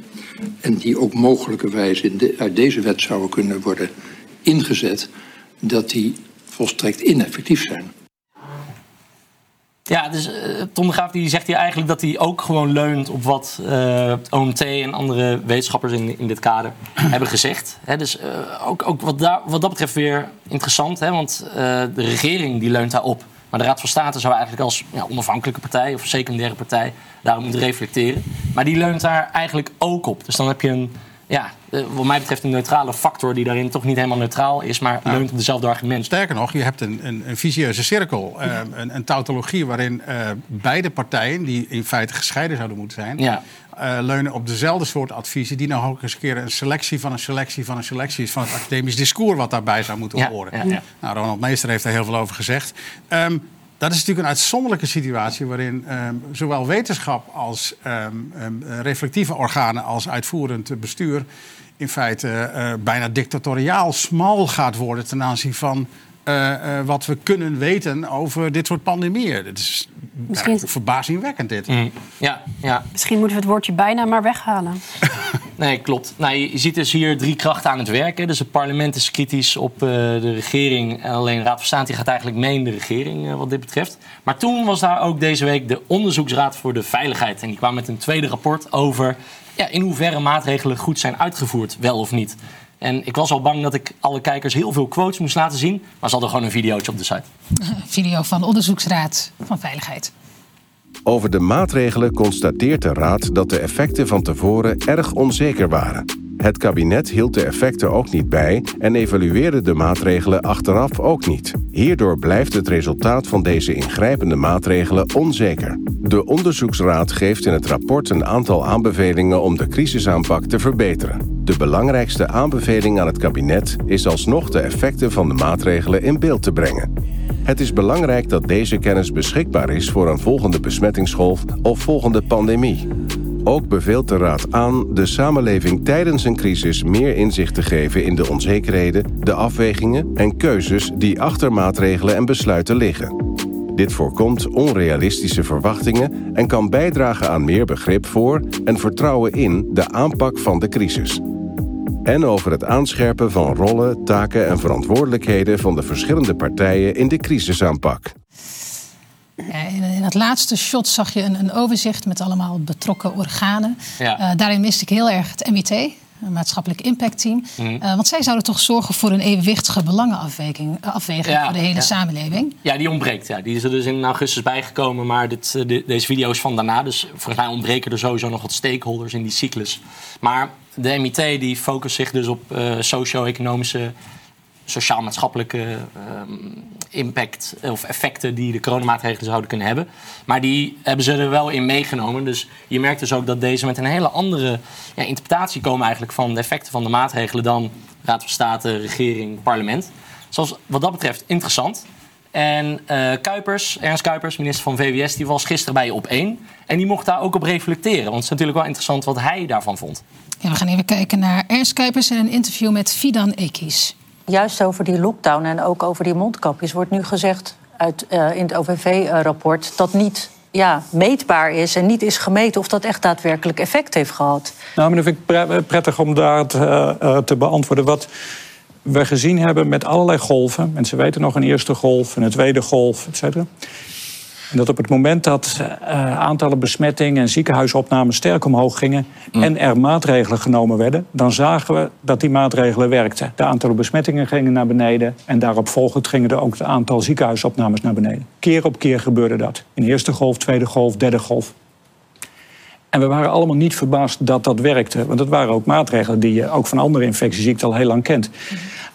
en die ook mogelijkerwijs in uit deze wet zouden kunnen worden ingezet, dat die volstrekt ineffectief zijn. Ja, dus uh, Tom de Graaf die zegt hier eigenlijk dat hij ook gewoon leunt op wat uh, OMT en andere wetenschappers in, in dit kader (clears throat) hebben gezegd. Dus uh, ook, ook wat, daar, wat dat betreft weer interessant, hè, want de regering die leunt daarop. Maar de Raad van State zou eigenlijk als ja, onafhankelijke partij of secundaire partij daarop moeten reflecteren. Maar die leunt daar eigenlijk ook op. Dus dan heb je een ja, eh, wat mij betreft een neutrale factor die daarin toch niet helemaal neutraal is, maar Nou, leunt op dezelfde argument. Sterker nog, je hebt een, een, een visieuze cirkel, uh, een, een, tautologie waarin uh, beide partijen, die in feite gescheiden zouden moeten zijn, ja. uh, leunen op dezelfde soort adviezen, die nou ook eens een keer een selectie van een selectie van een selectie is van het academisch discours wat daarbij zou moeten ja, horen. Ja, ja. Nou, Ronald Meester heeft daar heel veel over gezegd. Um, dat is natuurlijk een uitzonderlijke situatie waarin um, zowel wetenschap als um, um, reflectieve organen als uitvoerend bestuur in feite uh, bijna dictatoriaal smal gaat worden ten aanzien van uh, uh, wat we kunnen weten over dit soort pandemieën. Het is Misschien... verbazingwekkend dit. Mm. Ja, ja. Misschien moeten we het woordje bijna maar weghalen. (laughs) Nee, klopt. Nou, je ziet dus hier drie krachten aan het werken. Dus het parlement is kritisch op uh, de regering. En alleen Raad van State gaat eigenlijk mee in de regering uh, wat dit betreft. Maar toen was daar ook deze week de Onderzoeksraad voor de Veiligheid. En die kwam met een tweede rapport over ja, in hoeverre maatregelen goed zijn uitgevoerd, wel of niet. En ik was al bang dat ik alle kijkers heel veel quotes moest laten zien. Maar ze hadden gewoon een videootje op de site. Een (laughs) video van de Onderzoeksraad van Veiligheid. Over de maatregelen constateert de Raad dat de effecten van tevoren erg onzeker waren. Het kabinet hield de effecten ook niet bij en evalueerde de maatregelen achteraf ook niet. Hierdoor blijft het resultaat van deze ingrijpende maatregelen onzeker. De onderzoeksraad geeft in het rapport een aantal aanbevelingen om de crisisaanpak te verbeteren. De belangrijkste aanbeveling aan het kabinet is alsnog de effecten van de maatregelen in beeld te brengen. Het is belangrijk dat deze kennis beschikbaar is voor een volgende besmettingsgolf of volgende pandemie. Ook beveelt de Raad aan de samenleving tijdens een crisis meer inzicht te geven in de onzekerheden, de afwegingen en keuzes die achter maatregelen en besluiten liggen. Dit voorkomt onrealistische verwachtingen en kan bijdragen aan meer begrip voor en vertrouwen in de aanpak van de crisis. En over het aanscherpen van rollen, taken en verantwoordelijkheden van de verschillende partijen in de crisisaanpak. Ja, in het laatste shot zag je een, een overzicht met allemaal betrokken organen. Ja. Uh, daarin miste ik heel erg het MIT, een maatschappelijk impactteam. Mm. Uh, want zij zouden toch zorgen voor een evenwichtige belangenafweging afweging Ja, voor de hele ja. samenleving. Ja, die ontbreekt. Ja. Die is er dus in augustus bijgekomen, maar dit, eh, de- deze video is van daarna. Dus volgens mij ontbreken er sowieso nog wat stakeholders in die cyclus. Maar de MIT die focust zich dus op eh, socio-economische, sociaal-maatschappelijke ehm, impact of effecten die de coronamaatregelen zouden kunnen hebben. Maar die hebben ze er wel in meegenomen. Dus je merkt dus ook dat deze met een hele andere ja, interpretatie komen eigenlijk van de effecten van de maatregelen dan Raad van State, regering, parlement. Zoals wat dat betreft interessant. En eh, Kuipers, Ernst Kuipers, minister van VWS, die was gisteren bij je op één. En die mocht daar ook op reflecteren. Want het is natuurlijk wel interessant wat hij daarvan vond. Ja, we gaan even kijken naar Ernst Kuipers en een interview met Fidan Ekis. Juist over die lockdown en ook over die mondkapjes wordt nu gezegd uit, eh, in het OVV-rapport dat niet ja, meetbaar is en niet is gemeten of dat echt daadwerkelijk effect heeft gehad. Nou, maar dan vind ik pre- prettig om daar te, eh, te beantwoorden. Wat we gezien hebben met allerlei golven. Mensen weten nog een eerste golf, een tweede golf, et cetera. En dat op het moment dat eh, aantallen besmettingen en ziekenhuisopnames sterk omhoog gingen en er maatregelen genomen werden, dan zagen we dat die maatregelen werkten. De aantallen besmettingen gingen naar beneden en daarop volgend gingen er ook het aantal ziekenhuisopnames naar beneden. Keer op keer gebeurde dat. In de eerste golf, tweede golf, derde golf. En we waren allemaal niet verbaasd dat dat werkte. Want het waren ook maatregelen die je ook van andere infectieziekten al heel lang kent.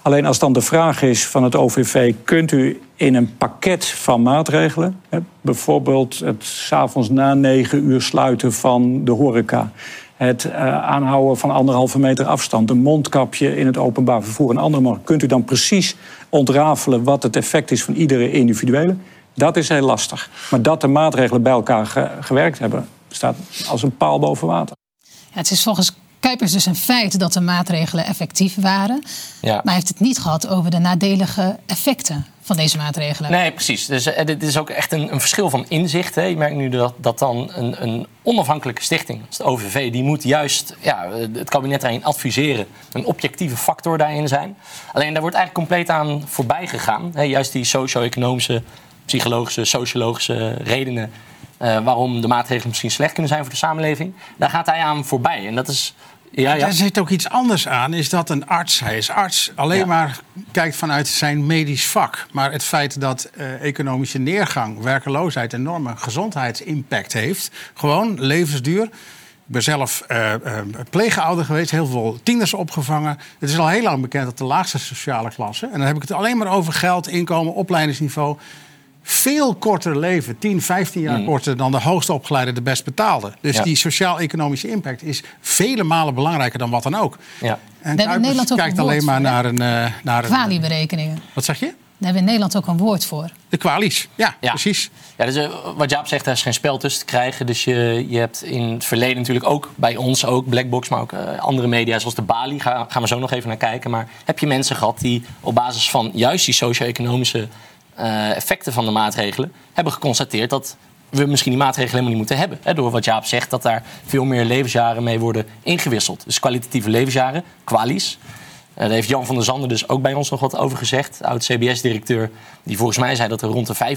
Alleen als dan de vraag is van het OVV... kunt u in een pakket van maatregelen... Hè, bijvoorbeeld het s'avonds na negen uur sluiten van de horeca... het uh, aanhouden van anderhalve meter afstand... een mondkapje in het openbaar vervoer en andere kunt u dan precies ontrafelen wat het effect is van iedere individuele... Dat is heel lastig. Maar dat de maatregelen bij elkaar ge gewerkt hebben, staat als een paal boven water. Ja, het is volgens Kuipers dus een feit dat de maatregelen effectief waren. Ja. Maar hij heeft het niet gehad over de nadelige effecten van deze maatregelen. Nee, precies. Dus uh, dit is ook echt een, een verschil van inzicht. Hè. Je merkt nu dat, dat dan een, een onafhankelijke stichting, als de OVV, die moet juist ja, het kabinet daarin adviseren. Een objectieve factor daarin zijn. Alleen daar wordt eigenlijk compleet aan voorbij gegaan. Hè. Juist die socio-economische, psychologische, sociologische redenen uh, waarom de maatregelen misschien slecht kunnen zijn voor de samenleving. Daar gaat hij aan voorbij. En dat is ja, ja. Er zit ook iets anders aan, is dat een arts, hij is arts, alleen maar kijkt vanuit zijn medisch vak. Maar het feit dat uh, economische neergang, werkeloosheid, enorme gezondheidsimpact heeft, gewoon levensduur. Ik ben zelf uh, uh, pleegouder geweest, heel veel tieners opgevangen. Het is al heel lang bekend dat de laagste sociale klasse, en dan heb ik het alleen maar over geld, inkomen, opleidingsniveau, veel korter leven, 10, 15 jaar mm. korter dan de hoogst opgeleide, de best betaalde. Dus die sociaal-economische impact is vele malen belangrijker dan wat dan ook. Ja. En Nederland ook kijkt alleen maar naar een. Uh, naar Kwalieberekeningen. Wat zeg je? Daar hebben we in Nederland ook een woord voor. De kwalies, ja, ja. precies. Ja, dus, uh, wat Jaap zegt, daar is geen spel tussen te krijgen. Dus je, je hebt in het verleden natuurlijk ook bij ons, ook Blackbox, maar ook uh, andere media zoals de Bali, ga, gaan we zo nog even naar kijken. Maar heb je mensen gehad die op basis van juist die socio-economische uh, effecten van de maatregelen hebben geconstateerd dat we misschien die maatregelen helemaal niet moeten hebben. Hè, door wat Jaap zegt, dat daar veel meer levensjaren mee worden ingewisseld. Dus kwalitatieve levensjaren, kwalies. Uh, daar heeft Jan van der Zanden dus ook bij ons nog wat over gezegd. Oud-CBS-directeur, die volgens mij zei dat er rond de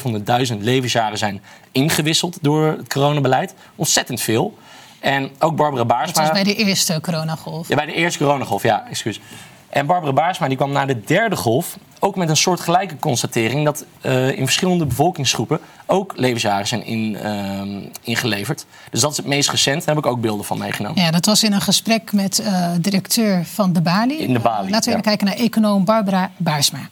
500.000 levensjaren zijn ingewisseld door het coronabeleid. Ontzettend veel. En ook Barbara Baarsma... Dat was bij de eerste coronagolf. Ja, bij de eerste coronagolf, ja, excuus. En Barbara Baarsma die kwam na de derde golf ook met een soort gelijke constatering dat uh, in verschillende bevolkingsgroepen ook levensjaren zijn in, uh, ingeleverd. Dus dat is het meest recent. Daar heb ik ook beelden van meegenomen. Ja, dat was in een gesprek met uh, directeur van de Bali. In de Bali. laten we even kijken naar econoom Barbara Baarsma.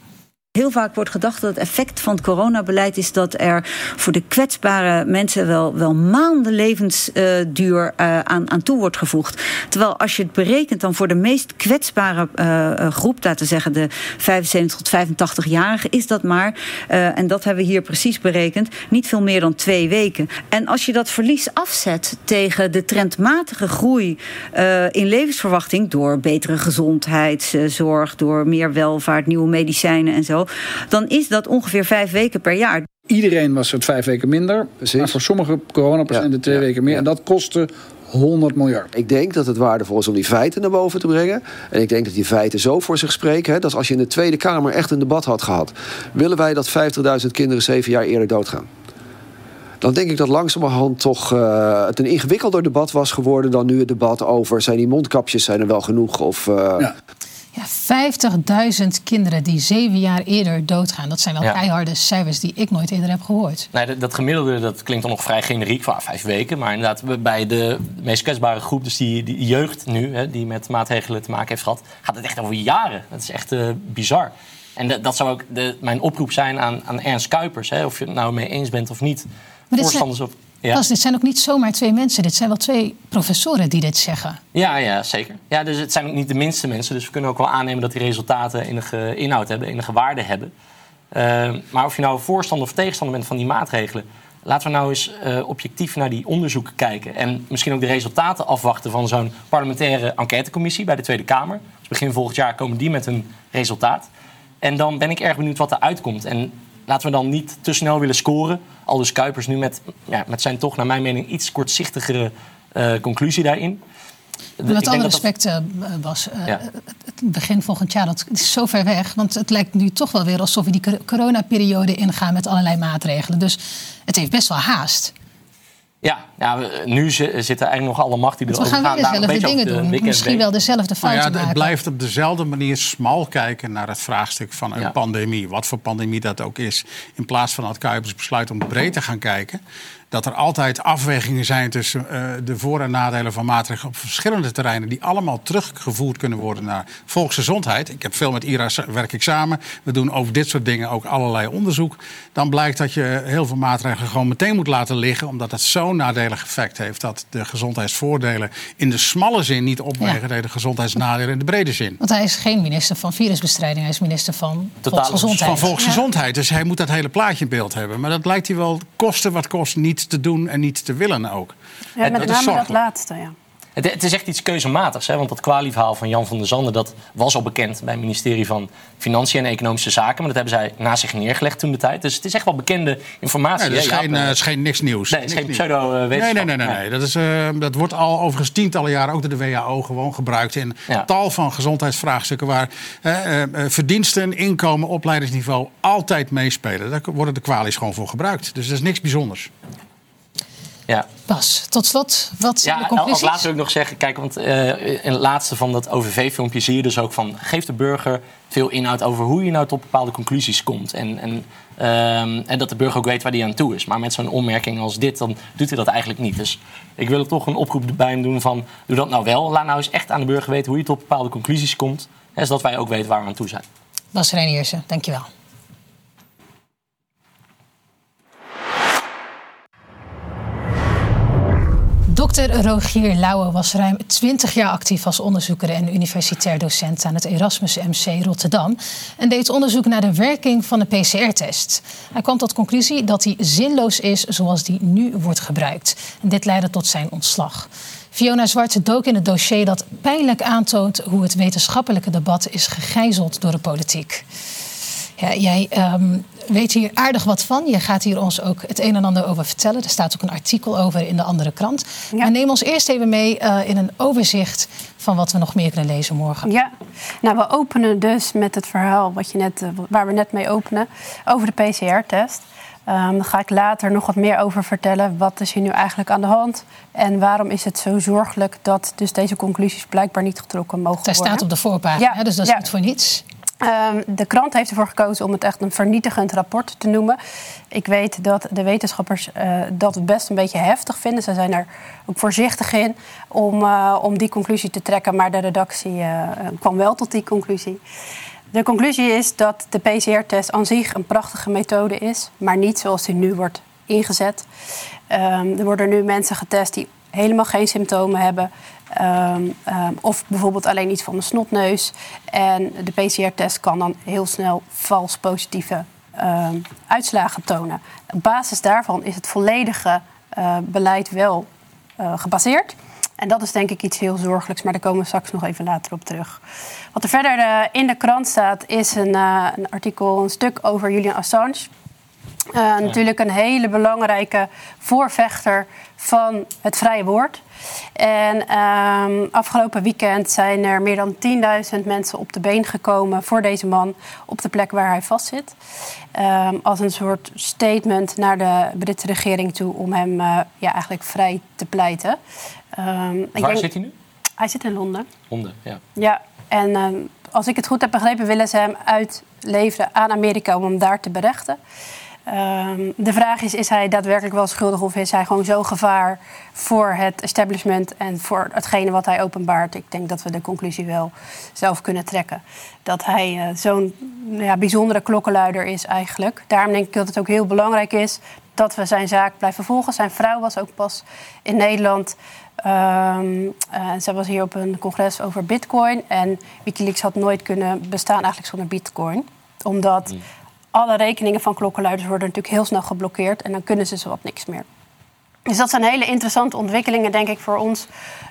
Heel vaak wordt gedacht dat het effect van het coronabeleid is dat er voor de kwetsbare mensen wel, wel maanden levensduur uh, aan, aan toe wordt gevoegd. Terwijl als je het berekent dan voor de meest kwetsbare uh, groep, laten we zeggen de 75 tot 85-jarigen, is dat maar, uh, en dat hebben we hier precies berekend, niet veel meer dan twee weken. En als je dat verlies afzet tegen de trendmatige groei in levensverwachting door betere gezondheidszorg, door meer welvaart, nieuwe medicijnen en zo dan is dat ongeveer vijf weken per jaar. Iedereen was het vijf weken minder. Precies. Maar voor sommige coronapatiënten ja, twee ja, weken meer. Ja. En dat kostte 100 miljard. Ik denk dat het waardevol is om die feiten naar boven te brengen. En ik denk dat die feiten zo voor zich spreken. Hè, dat als je in de Tweede Kamer echt een debat had gehad. willen wij dat 50.000 kinderen zeven jaar eerder doodgaan? Dan denk ik dat langzamerhand toch uh, het een ingewikkelder debat was geworden dan nu het debat over zijn die mondkapjes zijn er wel genoeg of. Uh, ja. Ja, 50.000 kinderen die zeven jaar eerder doodgaan. Dat zijn wel ja. keiharde cijfers die ik nooit eerder heb gehoord. Nee, dat, dat gemiddelde dat klinkt dan nog vrij generiek, van vijf weken. Maar inderdaad, bij de meest kwetsbare groep, dus die, die jeugd nu, hè, die met maatregelen te maken heeft gehad, gaat het echt over jaren. Dat is echt uh, bizar. En dat, dat zou ook de, mijn oproep zijn aan, aan Ernst Kuipers, hè, of je het nou mee eens bent of niet. Maar Voorstanders of ja. Pas, dit zijn ook niet zomaar twee mensen. Dit zijn wel twee professoren die dit zeggen. Ja, ja zeker. Ja, dus het zijn ook niet de minste mensen. Dus we kunnen ook wel aannemen dat die resultaten enige inhoud hebben, enige waarde hebben. Uh, maar of je nou voorstander of tegenstander bent van die maatregelen... laten we nou eens uh, objectief naar die onderzoeken kijken. En misschien ook de resultaten afwachten van zo'n parlementaire enquêtecommissie bij de Tweede Kamer. Dus begin volgend jaar komen die met een resultaat. En dan ben ik erg benieuwd wat er uitkomt. En laten we dan niet te snel willen scoren. Aldus Kuipers nu met, ja, met zijn toch, naar mijn mening, iets kortzichtigere uh, conclusie daarin. Met alle respect, Bas, uh, ja. het begin volgend jaar dat is zo ver weg. Want het lijkt nu toch wel weer alsof we die coronaperiode ingaan met allerlei maatregelen. Dus het heeft best wel haast. Ja, ja, nu zitten eigenlijk nog alle macht die erover gaan. We gaan weer dezelfde dingen doen. De Misschien wel dezelfde fouten nou ja, maken. Het blijft op dezelfde manier smal kijken naar het vraagstuk van een ja. pandemie. Wat voor pandemie dat ook is. In plaats van dat Kuipers besluit om breed te gaan kijken dat er altijd afwegingen zijn tussen uh, de voor- en nadelen van maatregelen op verschillende terreinen, die allemaal teruggevoerd kunnen worden naar volksgezondheid. Ik heb veel met IRA werk ik samen. We doen over dit soort dingen ook allerlei onderzoek. Dan blijkt dat je heel veel maatregelen gewoon meteen moet laten liggen, omdat het zo'n nadelig effect heeft dat de gezondheidsvoordelen in de smalle zin niet opwegen ja. de gezondheidsnadelen in de brede zin. Want hij is geen minister van virusbestrijding, hij is minister van volksgezondheid. Van volksgezondheid. Ja. Dus hij moet dat hele plaatje in beeld hebben. Maar dat lijkt hij wel kosten wat kost niet te doen en niet te willen ook. Ja, met name dat laatste, ja. Het, het is echt iets keuzematigs. Hè? Want dat kwalieverhaal van Jan van der Zanden... dat was al bekend bij het ministerie van Financiën en Economische Zaken. Maar dat hebben zij na zich neergelegd toen de tijd. Dus het is echt wel bekende informatie. Nee, dat is, hè, geen, Jaap? uh, is geen niks nieuws. Nee, het is geen pseudo-wetenschap. Nee, nee, nee, nee, nee. Dat, is, uh, dat wordt al overigens tientallen jaren ook door de WHO gewoon gebruikt in Ja. tal van gezondheidsvraagstukken waar eh, eh, verdiensten, inkomen, opleidingsniveau altijd meespelen. Daar worden de kwalies gewoon voor gebruikt. Dus dat is niks bijzonders. Ja. Bas, tot slot, wat zijn Ja, de als conclusies? laatste wil ik nog zeggen, kijk, want eh, in het laatste van dat OVV-filmpje zie je dus ook van, geef de burger veel inhoud over hoe je nou tot bepaalde conclusies komt. En, en, ehm, en dat de burger ook weet waar hij aan toe is. Maar met zo'n opmerking als dit, dan doet hij dat eigenlijk niet. Dus ik wil er toch een oproep bij hem doen van, doe dat nou wel. Laat nou eens echt aan de burger weten hoe je tot bepaalde conclusies komt. En zodat wij ook weten waar we aan toe zijn. Bas Reniersen, dankjewel. Dr. Rogier Lauwe was ruim 20 jaar actief als onderzoeker en universitair docent aan het Erasmus MC Rotterdam en deed onderzoek naar de werking van de PCR-test. Hij kwam tot conclusie dat die zinloos is zoals die nu wordt gebruikt. En dit leidde tot zijn ontslag. Fiona Zwart dook in het dossier dat pijnlijk aantoont hoe het wetenschappelijke debat is gegijzeld door de politiek. Ja, jij ehm, weet hier aardig wat van. Je gaat hier ons ook het een en ander over vertellen. Er staat ook een artikel over in de andere krant. Maar neem ons eerst even mee eh, in een overzicht van wat we nog meer kunnen lezen morgen. Ja, nou we openen dus met het verhaal wat je net, eh, waar we net mee openen over de PCR-test. Um, daar ga ik later nog wat meer over vertellen. Wat is hier nu eigenlijk aan de hand? En waarom is het zo zorgelijk dat dus deze conclusies blijkbaar niet getrokken mogen Daar worden? staat op de voorpagina, hè, dus dat is ja. niet voor niets. Um, de krant heeft ervoor gekozen om het echt een vernietigend rapport te noemen. Ik weet dat de wetenschappers uh, dat best een beetje heftig vinden. Ze zijn er ook voorzichtig in om, uh, om die conclusie te trekken. Maar de redactie uh, kwam wel tot die conclusie. De conclusie is dat de PCR-test aan zich een prachtige methode is, maar niet zoals die nu wordt ingezet. Um, er worden nu mensen getest die helemaal geen symptomen hebben. Um, um, of bijvoorbeeld alleen iets van de snotneus. En de PCR-test kan dan heel snel vals positieve um, uitslagen tonen. Op basis daarvan is het volledige uh, beleid wel uh, gebaseerd. En dat is denk ik iets heel zorgelijks, maar daar komen we straks nog even later op terug. Wat er verder uh, in de krant staat, is een, een artikel, een stuk over Julian Assange. Uh, ja. Natuurlijk een hele belangrijke voorvechter van het vrije woord. En um, afgelopen weekend zijn er meer dan 10.000 mensen op de been gekomen voor deze man op de plek waar hij vastzit. Um, als een soort statement naar de Britse regering toe om hem uh, ja, eigenlijk vrij te pleiten. Um, waar denk, zit hij nu? Hij zit in Londen. Londen, ja. Ja, en als ik het goed heb begrepen, willen ze hem uitleveren aan Amerika om hem daar te berechten. Um, de vraag is, is hij daadwerkelijk wel schuldig of is hij gewoon zo gevaar voor het establishment en voor hetgene wat hij openbaart? Ik denk dat we de conclusie wel zelf kunnen trekken. Dat hij uh, zo'n ja, bijzondere klokkenluider is eigenlijk. Daarom denk ik dat het ook heel belangrijk is dat we zijn zaak blijven volgen. Zijn vrouw was ook pas in Nederland. Um, uh, zij was hier op een congres over bitcoin. En Wikileaks had nooit kunnen bestaan eigenlijk zonder bitcoin. Omdat... Mm alle rekeningen van klokkenluiders worden natuurlijk heel snel geblokkeerd en dan kunnen ze zowat niks meer. Dus dat zijn hele interessante ontwikkelingen, denk ik, voor ons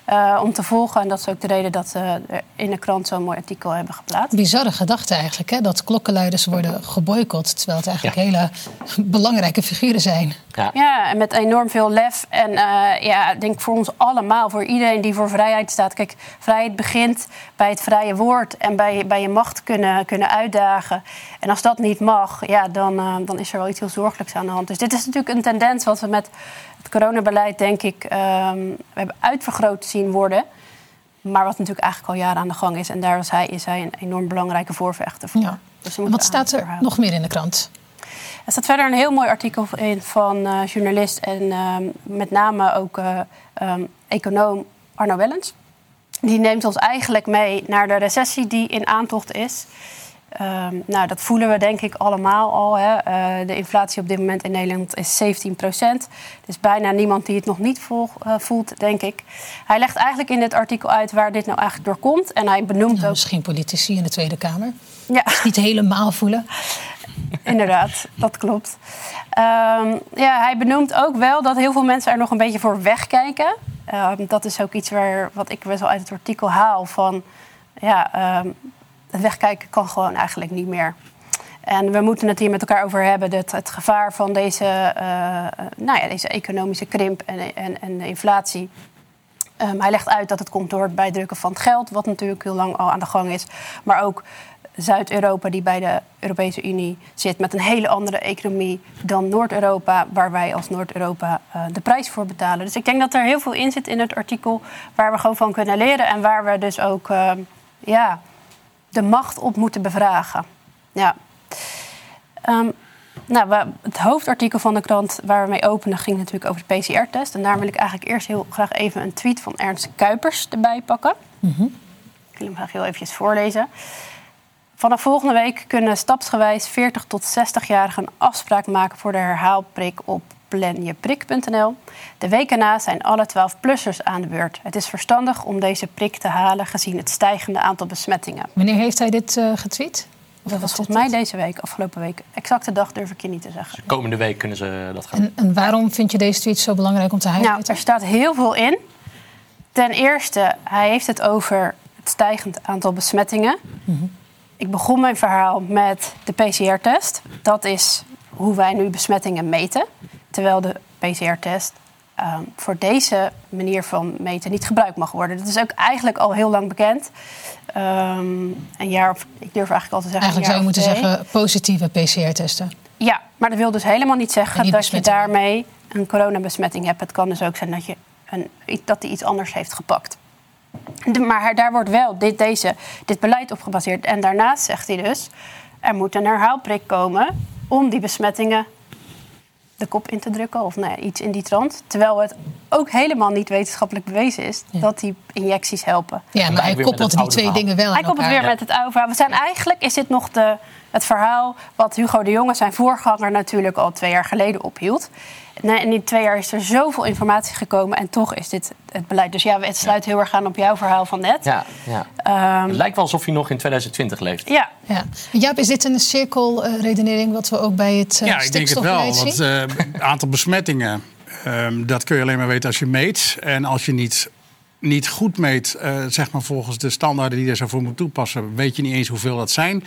uh, om te volgen. En dat is ook de reden dat ze uh, in de krant zo'n mooi artikel hebben geplaatst. Bizarre gedachte eigenlijk, hè? dat klokkenluiders worden geboycott... terwijl het eigenlijk ja. hele (laughs) belangrijke figuren zijn. Ja. ja, en met enorm veel lef. En uh, ja, ik denk voor ons allemaal, voor iedereen die voor vrijheid staat. Kijk, vrijheid begint bij het vrije woord en bij, bij je macht kunnen, kunnen uitdagen. En als dat niet mag, ja, dan, dan is er wel iets heel zorgelijks aan de hand. Dus dit is natuurlijk een tendens wat we met het coronabeleid, denk ik, um, we hebben uitvergroot zien worden. Maar wat natuurlijk eigenlijk al jaren aan de gang is. En daar was hij, is hij een enorm belangrijke voorvechter voor. Ja. Dus wat staat er verhouden. nog meer in de krant? Er staat verder een heel mooi artikel in van uh, journalist en um, met name ook uh, um, econoom Arno Wellens. Die neemt ons eigenlijk mee naar de recessie die in aantocht is. Um, nou, dat voelen we denk ik allemaal al. Hè. Uh, de inflatie op dit moment in Nederland is 17 procent. Er is bijna niemand die het nog niet vol, uh, voelt, denk ik. Hij legt eigenlijk in dit artikel uit waar dit nou eigenlijk door komt. En hij benoemt nou, ook... Misschien politici in de Tweede Kamer. Ja. Het niet helemaal voelen. (laughs) Inderdaad, dat klopt. Um, ja, hij benoemt ook wel dat heel veel mensen er nog een beetje voor wegkijken. Ehm, dat is ook iets waar, wat ik best wel uit het artikel haal van... ja, ehm, wegkijken kan gewoon eigenlijk niet meer. En we moeten het hier met elkaar over hebben. Dat het gevaar van deze, eh, nou ja, deze economische krimp en, en, en de inflatie. Ehm, hij legt uit dat het komt door het bijdrukken van geld, wat natuurlijk heel lang al aan de gang is. Maar ook Zuid-Europa, die bij de Europese Unie zit, met een hele andere economie dan Noord-Europa, waar wij als Noord-Europa uh, de prijs voor betalen. Dus ik denk dat er heel veel in zit in het artikel waar we gewoon van kunnen leren en waar we dus ook uh, ja, de macht op moeten bevragen. Ja. Um, nou, het hoofdartikel van de krant waar we mee openen ging natuurlijk over de PCR-test. En daar wil ik eigenlijk eerst heel graag even een tweet van Ernst Kuipers erbij pakken. -hmm. Ik wil hem graag heel eventjes voorlezen. Vanaf volgende week kunnen stapsgewijs 40 tot 60-jarigen een afspraak maken voor de herhaalprik op planjeprik.nl. De week erna zijn alle 12-plussers aan de beurt. Het is verstandig om deze prik te halen gezien het stijgende aantal besmettingen. Wanneer heeft hij dit uh, getweet? Dat was volgens mij deze week, afgelopen week. Exacte dag durf ik je niet te zeggen. Dus komende week kunnen ze dat gaan. En, en, waarom vind je deze tweet zo belangrijk om te highlighten? Nou, er staat heel veel in. Ten eerste, hij heeft het over het stijgend aantal besmettingen. Mm -hmm. Ik begon mijn verhaal met de PCR-test. Dat is hoe wij nu besmettingen meten. Terwijl de PCR-test um, voor deze manier van meten niet gebruikt mag worden. Dat is ook eigenlijk al heel lang bekend. Um, een jaar of, ik durf eigenlijk al te zeggen. Eigenlijk zou je moeten twee. zeggen positieve PCR-testen. Ja, maar dat wil dus helemaal niet zeggen dat je daarmee een coronabesmetting hebt. Het kan dus ook zijn dat, je een, dat die iets anders heeft gepakt. De, maar daar wordt wel dit, deze, dit beleid op gebaseerd. En daarnaast zegt hij dus: er moet een herhaalprik komen om die besmettingen de kop in te drukken of nou ja, iets in die trant. Terwijl het ook helemaal niet wetenschappelijk bewezen is ja. dat die injecties helpen. Ja, maar hij koppelt die twee verhaal. dingen wel aan Hij koppelt weer ja. met het oude verhaal. We zijn eigenlijk, is dit nog de, het verhaal wat Hugo de Jonge, zijn voorganger, natuurlijk al twee jaar geleden ophield. En in die twee jaar is er zoveel informatie gekomen en toch is dit het beleid. Dus ja, het sluit heel erg aan op jouw verhaal van net. Ja, ja. Um, het lijkt wel alsof je nog in 2020 leeft. Ja. ja. Jaap, is dit een cirkelredenering wat we ook bij het uh, Ja, ik denk het wel. Want het uh, aantal besmettingen, um, dat kun je alleen maar weten als je meet. En als je niet niet goed meet, uh, zeg maar volgens de standaarden die je zo voor moet toepassen, weet je niet eens hoeveel dat zijn.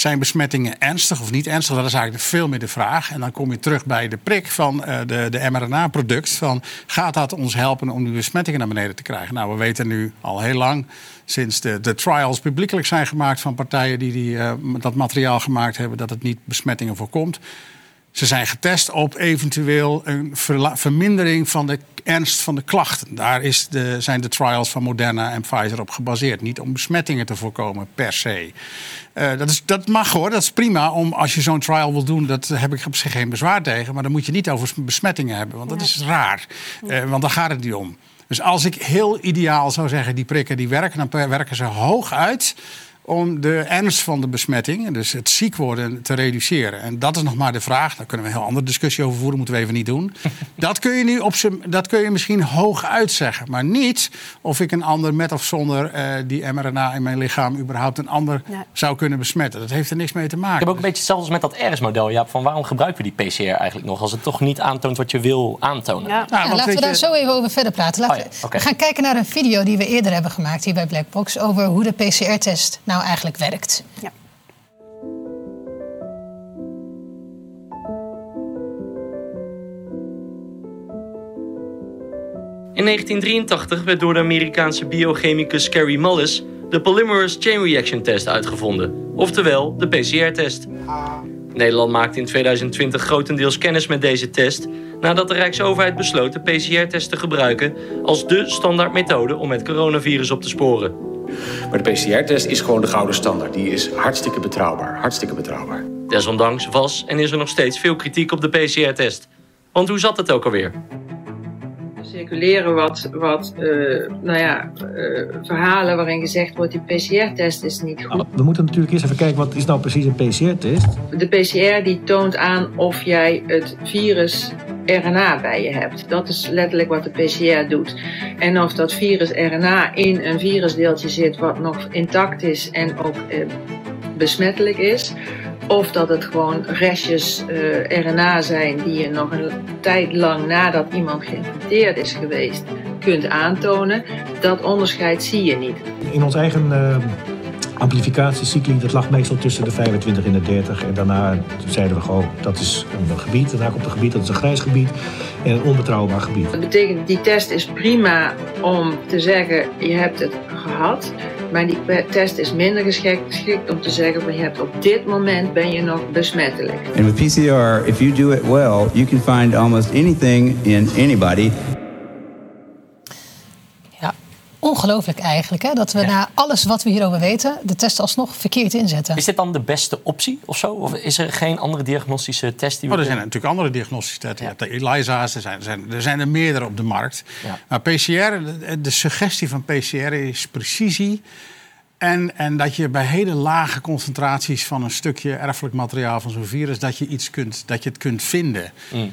Zijn besmettingen ernstig of niet ernstig? Dat is eigenlijk veel meer de vraag. En dan kom je terug bij de prik van uh, de, de mRNA-product. Van, gaat dat ons helpen om die besmettingen naar beneden te krijgen? Nou, we weten nu al heel lang, sinds de, de trials publiekelijk zijn gemaakt van partijen die, die uh, dat materiaal gemaakt hebben, dat het niet besmettingen voorkomt. Ze zijn getest op eventueel een vermindering van de ernst van de klachten. Daar is de, zijn de trials van Moderna en Pfizer op gebaseerd. Niet om besmettingen te voorkomen per se. Uh, dat, is, dat mag hoor, dat is prima. Om, als je zo'n trial wil doen, dat heb ik op zich geen bezwaar tegen. Maar dan moet je niet over besmettingen hebben, want dat is raar. Uh, want daar gaat het niet om. Dus als ik heel ideaal zou zeggen, die prikken die werken, dan werken ze hoog uit om de ernst van de besmetting, dus het ziek worden, te reduceren. En dat is nog maar de vraag. Daar kunnen we een heel andere discussie over voeren, moeten we even niet doen. (laughs) dat kun je nu op zijn, dat kun je misschien hoog uitzeggen, maar niet of ik een ander met of zonder uh, die mRNA in mijn lichaam überhaupt een ander zou kunnen besmetten. Dat heeft er niks mee te maken. Ik heb ook een beetje hetzelfde als met dat RS-model, ja, van waarom gebruiken we die PCR eigenlijk nog als het toch niet aantoont wat je wil aantonen? Ja. Nou, ja, laten we daar je... zo even over verder praten. Laten oh, okay. We gaan kijken naar een video die we eerder hebben gemaakt hier bij Blackbox over hoe de PCR-test nou eigenlijk werkt. Ja. In 1983 werd door de Amerikaanse biochemicus Carrie Mullis de Polymerase Chain Reaction Test uitgevonden, oftewel de PCR-test. Nederland maakte in 2020 grotendeels kennis met deze test nadat de Rijksoverheid besloot de PCR-test te gebruiken als de standaardmethode om het coronavirus op te sporen. Maar de PCR-test is gewoon de gouden standaard. Die is hartstikke betrouwbaar. Hartstikke betrouwbaar. Desondanks was en is er nog steeds veel kritiek op de PCR-test. Want hoe zat het ook alweer? circuleren wat, wat uh, nou ja, uh, verhalen waarin gezegd wordt die PCR-test is niet goed. We moeten natuurlijk eerst even kijken wat is nou precies een PCR-test. De PCR die toont aan of jij het virus RNA bij je hebt. Dat is letterlijk wat de PCR doet. En of dat virus RNA in een virusdeeltje zit wat nog intact is en ook eh, besmettelijk is, Of dat het gewoon restjes uh, RNA zijn die je nog een tijd lang nadat iemand geïnfecteerd is geweest kunt aantonen. Dat onderscheid zie je niet. In ons eigen uh, amplificatiecycli, dat lag meestal tussen de 25 en de 30. En daarna zeiden we gewoon, dat is een gebied. Daarna komt een gebied, dat is een grijs gebied. En een onbetrouwbaar gebied. Dat betekent, die test is prima om te zeggen, je hebt het gehad. Maar die test is minder geschikt, geschikt om te zeggen van je hebt op dit moment ben je nog besmettelijk. And with PCR, if you do it well, you can find almost anything in anybody. Ja, ongelooflijk eigenlijk hè, dat we na alles wat we hierover weten de test alsnog verkeerd inzetten. Is dit dan de beste optie of zo? Of is er geen andere diagnostische test die we Oh, er zijn natuurlijk andere diagnostische testen. Hebt de ELISA's, er zijn, er, zijn, er zijn er meerdere op de markt. Ja. Maar PCR, de, de suggestie van PCR is precisie. En, en dat je bij hele lage concentraties van een stukje erfelijk materiaal van zo'n virus... dat je, iets kunt, dat je het kunt vinden. Mm.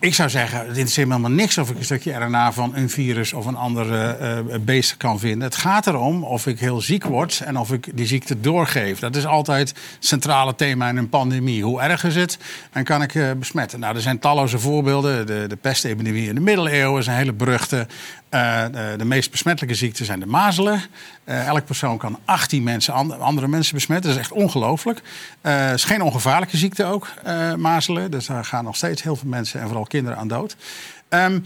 Ik zou zeggen, het interesseert me helemaal niks of ik een stukje RNA van een virus of een andere eh, beest kan vinden. Het gaat erom of ik heel ziek word en of ik die ziekte doorgeef. Dat is altijd het centrale thema in een pandemie. Hoe erg is het en kan ik eh, besmetten? Nou, er zijn talloze voorbeelden. De, de pestepidemie in de middeleeuwen is een hele beruchte. Eh, de, de meest besmettelijke ziekten zijn de mazelen. Eh, elk persoon kan 18 mensen, and- andere mensen besmetten. Dat is echt ongelooflijk. Eh, Het is geen ongevaarlijke ziekte ook, eh, mazelen. Dus daar gaan nog steeds heel veel mensen en vooral kinderen aan dood. Ehm,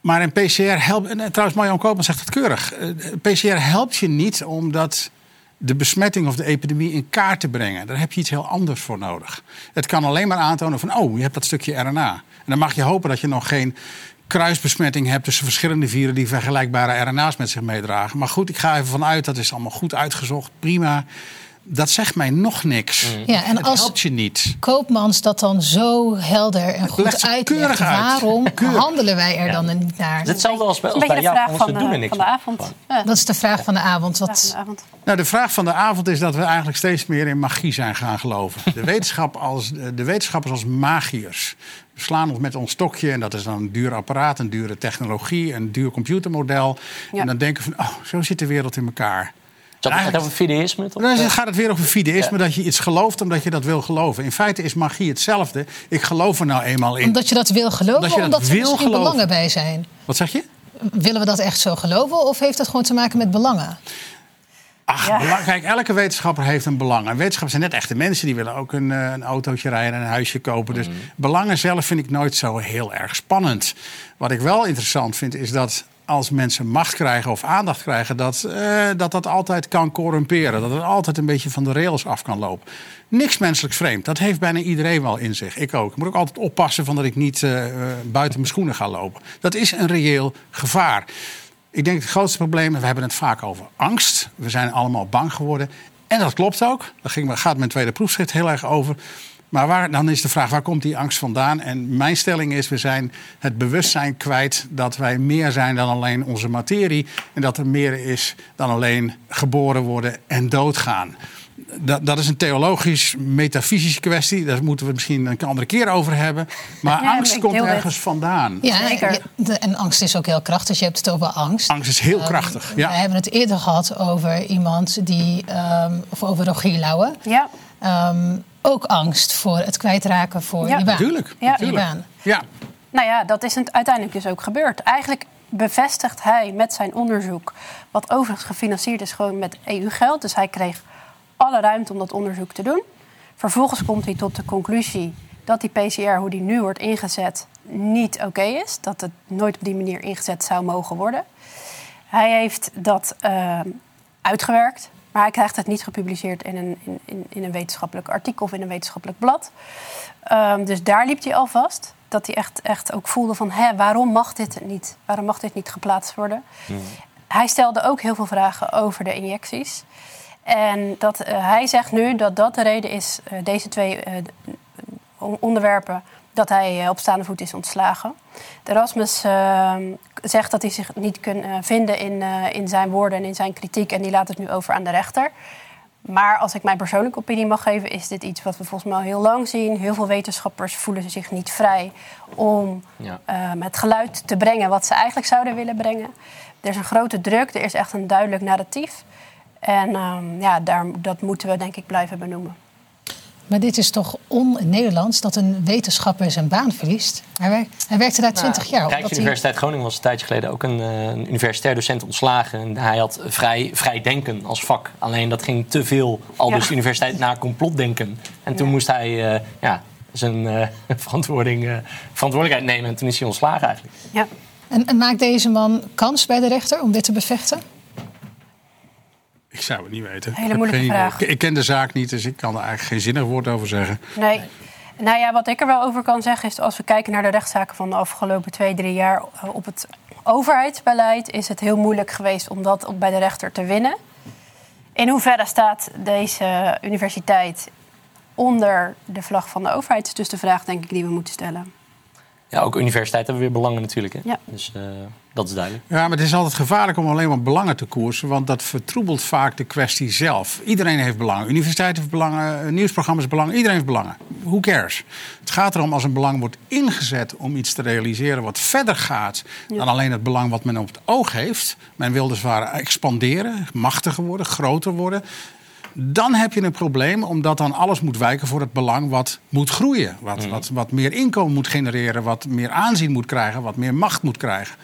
maar een PCR helpt. En eh, trouwens, Marjan Koopman zegt het keurig. Eh, PCR helpt je niet omdat de besmetting of de epidemie in kaart te brengen. Daar heb je iets heel anders voor nodig. Het kan alleen maar aantonen van, oh, je hebt dat stukje RNA. En dan mag je hopen dat je nog geen kruisbesmetting hebt tussen verschillende vieren die vergelijkbare RNA's met zich meedragen. Maar goed, ik ga even vanuit, dat is allemaal goed uitgezocht, prima. Dat zegt mij nog niks. Ja, en het als- helpt je niet. Koopmans dat dan zo helder en goed uitlegt. keurig uit. Waarom handelen wij er dan niet naar? Hetzelfde als bij, als bij de jou. vraag van doen er de, niks van de avond. Ja, Dat is de vraag van de avond. vraag Wat, van de avond. Nou, de vraag van de avond is dat we eigenlijk steeds meer in magie zijn gaan geloven. (laughs) De, wetenschap als, de wetenschappers als magiërs. We slaan ons met ons stokje en dat is dan een duur apparaat, een dure technologie, een duur computermodel. Ja. En dan denken we van, oh, zo zit de wereld in elkaar. Zat het over fideïsme? toch? Dan gaat het weer over fideïsme, dat je iets gelooft omdat je dat wil geloven. In feite is magie hetzelfde. Ik geloof er nou eenmaal in. Omdat je dat wil geloven, Omdat je dat omdat er misschien geloven. belangen bij zijn. Wat zeg je? Willen we dat echt zo geloven of heeft het gewoon te maken met belangen? Ach, belang- kijk, elke wetenschapper heeft een belang. En wetenschappers zijn net echte mensen. Die willen ook een, eh, een autootje rijden en een huisje kopen. Dus belangen zelf vind ik nooit zo heel erg spannend. Wat ik wel interessant vind, is dat als mensen macht krijgen of aandacht krijgen... dat eh, dat, dat altijd kan corrumperen. Dat het altijd een beetje van de rails af kan lopen. Niks menselijks vreemd. Dat heeft bijna iedereen wel in zich. Ik ook. Ik moet ook altijd oppassen van dat ik niet eh, eh, buiten mijn schoenen ga lopen. Dat is een reëel gevaar. Ik denk het grootste probleem, we hebben het vaak over angst. We zijn allemaal bang geworden. En dat klopt ook. Daar ging, gaat mijn tweede proefschrift heel erg over. Maar waar, dan is de vraag, waar komt die angst vandaan? En mijn stelling is, we zijn het bewustzijn kwijt... dat wij meer zijn dan alleen onze materie. En dat er meer is dan alleen geboren worden en doodgaan. Dat, dat is een theologisch, metafysische kwestie. Daar moeten we het misschien een andere keer over hebben. Maar Ja, angst komt ergens vandaan. Ja, de- en angst is ook heel krachtig. Je hebt het over angst. Angst is heel Ehm, krachtig, ja. We hebben het eerder gehad over iemand die, ehm, of over Rogier Lauwe. Ja. Ehm, ook angst voor het kwijtraken voor Ja. je baan. Tuurlijk, Ja. Tuurlijk. baan. Ja. Nou ja, dat is het uiteindelijk dus ook gebeurd. Eigenlijk bevestigt hij met zijn onderzoek, wat overigens gefinancierd is gewoon met EU-geld. Dus hij kreeg alle ruimte om dat onderzoek te doen. Vervolgens komt hij tot de conclusie dat die PCR, hoe die nu wordt ingezet, niet oké is. Dat het nooit op die manier ingezet zou mogen worden. Hij heeft dat ehm, uitgewerkt, maar hij krijgt het niet gepubliceerd in een, in, in, in een wetenschappelijk artikel of in een wetenschappelijk blad. Ehm, dus daar liep hij al vast. Dat hij echt, echt ook voelde van, hè, waarom mag dit niet? Waarom mag dit niet geplaatst worden? Hij stelde ook heel veel vragen over de injecties. En dat, eh, hij zegt nu dat dat de reden is, eh, deze twee eh, on- onderwerpen, dat hij eh, op staande voet is ontslagen. De Erasmus eh, zegt dat hij zich niet kan eh, vinden in, eh, in zijn woorden en in zijn kritiek. En die laat het nu over aan de rechter. Maar als ik mijn persoonlijke opinie mag geven, is dit iets wat we volgens mij al heel lang zien. Heel veel wetenschappers voelen zich niet vrij om Ja. eh, het geluid te brengen wat ze eigenlijk zouden willen brengen. Er is een grote druk, er is echt een duidelijk narratief. En ehm, ja, daar, dat moeten we denk ik blijven benoemen. Maar dit is toch on-Nederlands dat een wetenschapper zijn baan verliest? Hij, werkt, hij werkte daar 20 jaar. Rijksuniversiteit Groningen was een tijdje geleden ook een, uh, een universitair docent ontslagen. En hij had vrij, vrij denken als vak. Alleen dat ging te veel, al dus de universiteit, naar complotdenken. En toen moest hij uh, ja, zijn uh, (laughs) verantwoording, verantwoordelijkheid nemen. En toen is hij ontslagen eigenlijk. Ja. En, en maakt deze man kans bij de rechter om dit te bevechten? Ik zou het niet weten. Hele moeilijke vraag. Ik, ik, ken de zaak niet, dus ik kan er eigenlijk geen zinnig woord over zeggen. Nee. Nou ja, wat ik er wel over kan zeggen is... als we kijken naar de rechtszaken van de afgelopen twee, drie jaar... Eh, op het overheidsbeleid is het heel moeilijk geweest om dat bij de rechter te winnen. In hoeverre staat deze universiteit onder de vlag van de overheid? is dus de vraag, denk ik, die we moeten stellen. Ja, ook universiteiten hebben weer belangen natuurlijk. Hè? Ja. Dus uh, dat is duidelijk. Ja, maar het is altijd gevaarlijk om alleen maar belangen te koersen. Want dat vertroebelt vaak de kwestie zelf. Iedereen heeft belangen. Universiteiten heeft belangen, eh, nieuwsprogramma's belangen. Iedereen heeft belangen. Who cares? Het gaat erom als een belang wordt ingezet om iets te realiseren wat verder gaat dan alleen het belang wat men op het oog heeft. Men wil dus waar expanderen, machtiger worden, groter worden dan heb je een probleem, omdat dan alles moet wijken voor het belang wat moet groeien. Wat, mhm. wat, wat meer inkomen moet genereren, wat meer aanzien moet krijgen, wat meer macht moet krijgen.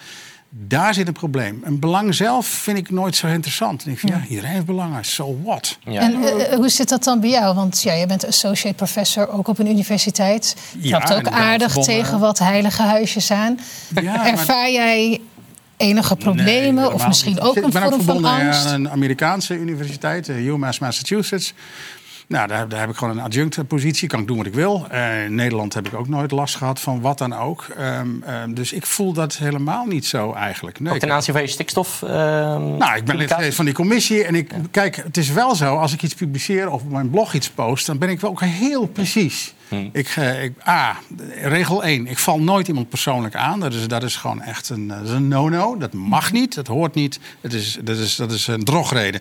Daar zit een probleem. Een belang zelf vind ik nooit zo interessant. Ik vind, ja. iedereen heeft belangen. So what? Ja. En uh, hoe zit dat dan bij jou? Want ja, je bent associate professor ook op een universiteit. Je ja, ook aardig tegen wat heilige huisjes aan. Ja, Ervaar jij enige problemen of misschien ook een vorm van angst? aan een Amerikaanse universiteit, eh, UMass Massachusetts. Nou, daar, daar, heb ik gewoon een adjunct-positie. Kan ik doen wat ik wil. Uh, in Nederland heb ik ook nooit last gehad van wat dan ook. Um, um, dus ik voel dat helemaal niet zo eigenlijk. Nee, ook ten aanzien van je stikstof? Uh, nou, ik ben lid van die commissie. En ik, kijk, het is wel zo, als ik iets publiceer of op mijn blog iets post... dan ben ik wel ook heel precies. Hmm. Ik, uh, ik, A, regel 1. Ik val nooit iemand persoonlijk aan. Dat is, dat is gewoon echt een, een no-no. Dat mag niet, dat hoort niet. Dat is, dat, is, dat is een drogreden.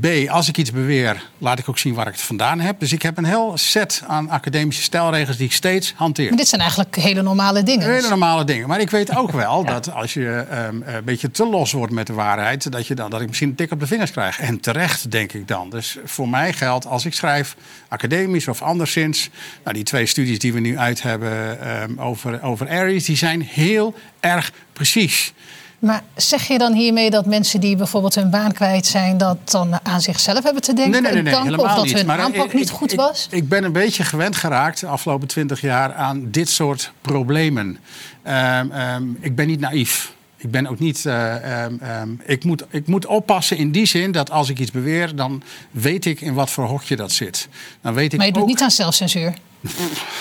B, als ik iets beweer, laat ik ook zien waar ik het vandaan heb. Dus ik heb een heel set aan academische stijlregels die ik steeds hanteer. Maar dit zijn eigenlijk hele normale dingen. Hele normale dingen. Maar ik weet ook (laughs) wel dat als je um, een beetje te los wordt met de waarheid... Dat, je dan, dat ik misschien een tik op de vingers krijg. En terecht, denk ik dan. Dus voor mij geldt, als ik schrijf academisch of anderszins... Nou, die twee studies die we nu uit hebben um, over, over Aries, die zijn heel erg precies. Maar zeg je dan hiermee dat mensen die bijvoorbeeld hun baan kwijt zijn, dat dan aan zichzelf hebben te denken? Nee, nee, nee, nee of dat niet. hun maar aanpak ik, niet goed was? Ik, ik, ben een beetje gewend geraakt de afgelopen twintig jaar aan dit soort problemen. Um, um, ik ben niet naïef. Ik ben ook niet. Uh, um, um, ik, moet, ik moet oppassen in die zin dat als ik iets beweer, dan weet ik in wat voor hokje dat zit. Dan weet ik maar je doet niet aan zelfcensuur. (laughs)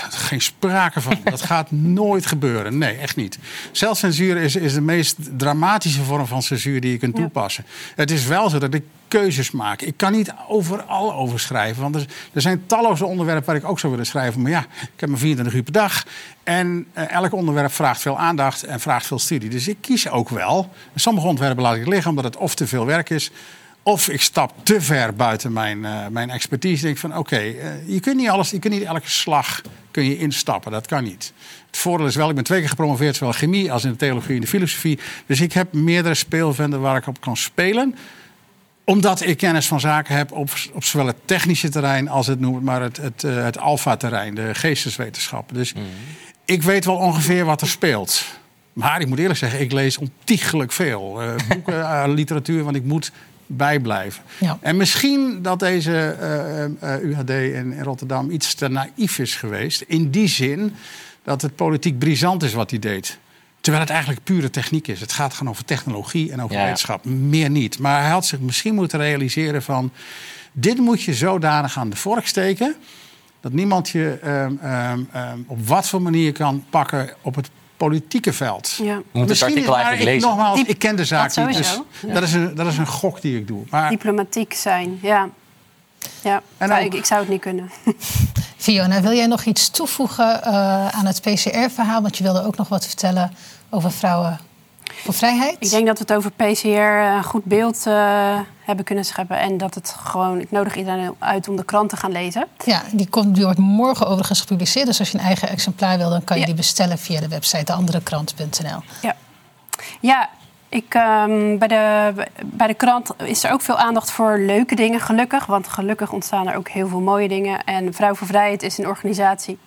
Geen sprake van. Dat gaat nooit gebeuren. Nee, echt niet. Zelfcensuur is, is de meest dramatische vorm van censuur die je kunt toepassen. Het is wel zo dat ik keuzes maak. Ik kan niet overal over schrijven. Want er, er, zijn talloze onderwerpen waar ik ook zou willen schrijven. Maar ja, ik heb maar 24 uur per dag. En uh, elk onderwerp vraagt veel aandacht en vraagt veel studie. Dus ik kies ook wel. En sommige onderwerpen laat ik liggen omdat het of te veel werk is of ik stap te ver buiten mijn, uh, mijn expertise. Denk van oké, okay, uh, je kunt niet alles, je kunt niet elke slag kun je instappen. Dat kan niet. Het voordeel is wel, ik ben twee keer gepromoveerd, zowel chemie als in de theologie en de filosofie. Dus ik heb meerdere speelvelden waar ik op kan spelen omdat ik kennis van zaken heb op, op zowel het technische terrein als het, noem maar, het, het, uh, het alfa-terrein, de geesteswetenschappen. Dus mm. ik weet wel ongeveer wat er speelt. Maar ik moet eerlijk zeggen, ik lees ontiegelijk veel. Uh, boeken, uh, (laughs) literatuur, want ik moet bijblijven. Ja. En misschien dat deze uh, uh, UHD in, in, Rotterdam iets te naïef is geweest. In die zin dat het politiek brisant is wat hij deed. Terwijl het eigenlijk pure techniek is. Het gaat gewoon over technologie en over ja. wetenschap. Meer niet. Maar hij had zich misschien moeten realiseren van... dit moet je zodanig aan de vork steken... dat niemand je um, um, um, op wat voor manier kan pakken op het politieke veld. Ja. Moet het artikel eigenlijk ik, lezen. Nogmaals, ik ken de zaak niet, dus ja. dat, is een, dat is een gok die ik doe. Maar... Diplomatiek zijn, ja. Ja, en nou, ik, ik zou het niet kunnen. (laughs) Fiona, wil jij nog iets toevoegen uh, aan het PCR-verhaal? Want je wilde ook nog wat vertellen over vrouwen voor vrijheid. Ik denk dat we het over PCR een goed beeld uh, hebben kunnen scheppen. En dat het gewoon. Ik nodig iedereen uit om de krant te gaan lezen. Ja, die, komt, die wordt morgen overigens gepubliceerd. Dus als je een eigen exemplaar wil, dan kan je ja. die bestellen via de website deanderekrant.nl. Ja. Ja, Ik, ehm, bij, de, bij de krant is er ook veel aandacht voor leuke dingen, gelukkig. Want gelukkig ontstaan er ook heel veel mooie dingen. En Vrouw voor Vrijheid is een organisatie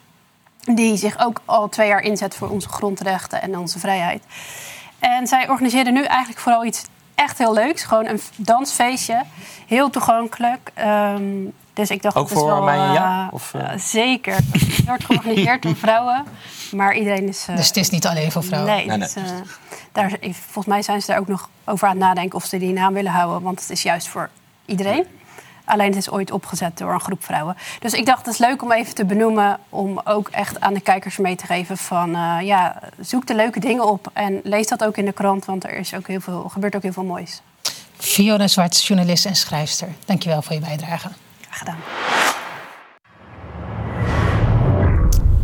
die zich ook al twee jaar inzet voor onze grondrechten en onze vrijheid. En zij organiseren nu eigenlijk vooral iets echt heel leuks. Gewoon een dansfeestje. Heel toegankelijk. Ehm, dus ik dacht, Ook dat voor wel, mij jou? eh, Of, eh? eh, zeker. Het wordt georganiseerd door vrouwen. Maar iedereen is... eh, Dus het is niet alleen voor vrouwen? Nee, Nee, dus, daar, volgens mij zijn ze daar ook nog over aan het nadenken... of ze die naam willen houden. Want het is juist voor iedereen. Alleen het is ooit opgezet door een groep vrouwen. Dus ik dacht, het is leuk om even te benoemen... om ook echt aan de kijkers mee te geven van... eh, ja, zoek de leuke dingen op en lees dat ook in de krant... want er is ook heel veel, gebeurt ook heel veel moois. Fiona Zwart, journalist en schrijfster. Dankjewel voor je bijdrage. Graag gedaan.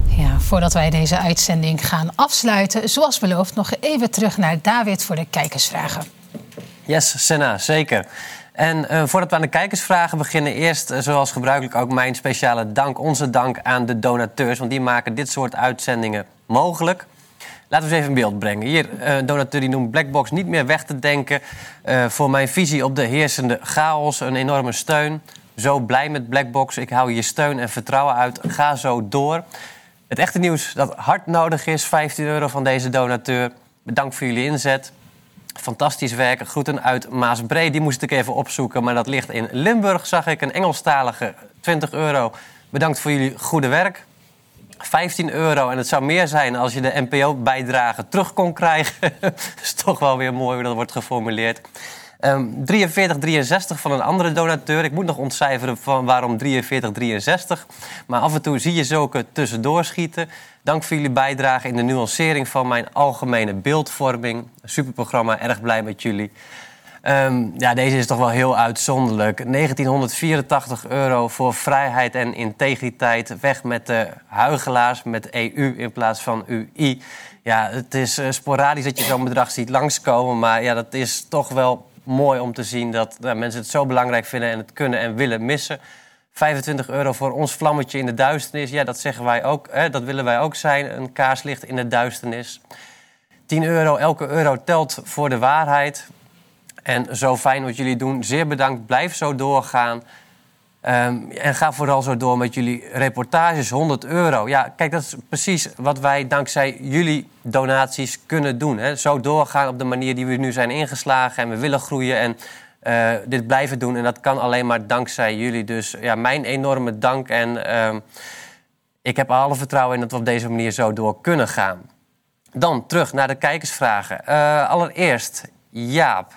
Ja, voordat wij deze uitzending gaan afsluiten, zoals beloofd, nog even terug naar David voor de kijkersvragen. Yes, Senna, zeker. En eh, voordat we aan de kijkersvragen beginnen, eerst eh, zoals gebruikelijk ook mijn speciale dank, onze dank aan de donateurs, want die maken dit soort uitzendingen mogelijk. Laten we eens even in beeld brengen. Hier, eh, een donateur die noemt Blackbox niet meer weg te denken. Voor mijn visie op de heersende chaos een enorme steun. Zo blij met Blackbox. Ik hou je steun en vertrouwen uit. Ga zo door. Het echte nieuws dat hard nodig is. 15 euro van deze donateur. Bedankt voor jullie inzet. Fantastisch werk. Groeten uit Maasbree. Die moest ik even opzoeken, maar dat ligt in Limburg. Zag ik een Engelstalige 20 euro. Bedankt voor jullie goede werk. 15 euro. En het zou meer zijn als je de NPO-bijdrage terug kon krijgen. (laughs) dat is toch wel weer mooi hoe dat wordt geformuleerd. Ehm 4363 van een andere donateur. Ik moet nog ontcijferen van waarom 4363. Maar af en toe zie je zulke tussendoor schieten. Dank voor jullie bijdrage in de nuancering van mijn algemene beeldvorming. Superprogramma, erg blij met jullie. Ehm, ja, deze is toch wel heel uitzonderlijk. 1984 euro voor vrijheid en integriteit. Weg met de huigelaars, met EU in plaats van UI. Ja, het is eh, sporadisch dat je zo'n bedrag ziet langskomen. Maar ja, dat is toch wel mooi om te zien dat mensen het zo belangrijk vinden... en het kunnen en willen missen. 25 euro voor ons vlammetje in de duisternis. Ja, dat zeggen wij ook. Hè, dat willen wij ook zijn. Een kaarslicht in de duisternis. 10 euro, elke euro telt voor de waarheid. En zo fijn wat jullie doen. Zeer bedankt. Blijf zo doorgaan. Ehm, en ga vooral zo door met jullie reportages. 100 euro. Ja, kijk, dat is precies wat wij dankzij jullie donaties kunnen doen. Hè. Zo doorgaan op de manier die we nu zijn ingeslagen. En we willen groeien en eh, dit blijven doen. En dat kan alleen maar dankzij jullie. Dus ja, mijn enorme dank. En ehm, ik heb alle vertrouwen in dat we op deze manier zo door kunnen gaan. Dan terug naar de kijkersvragen. Eh, allereerst, Jaap.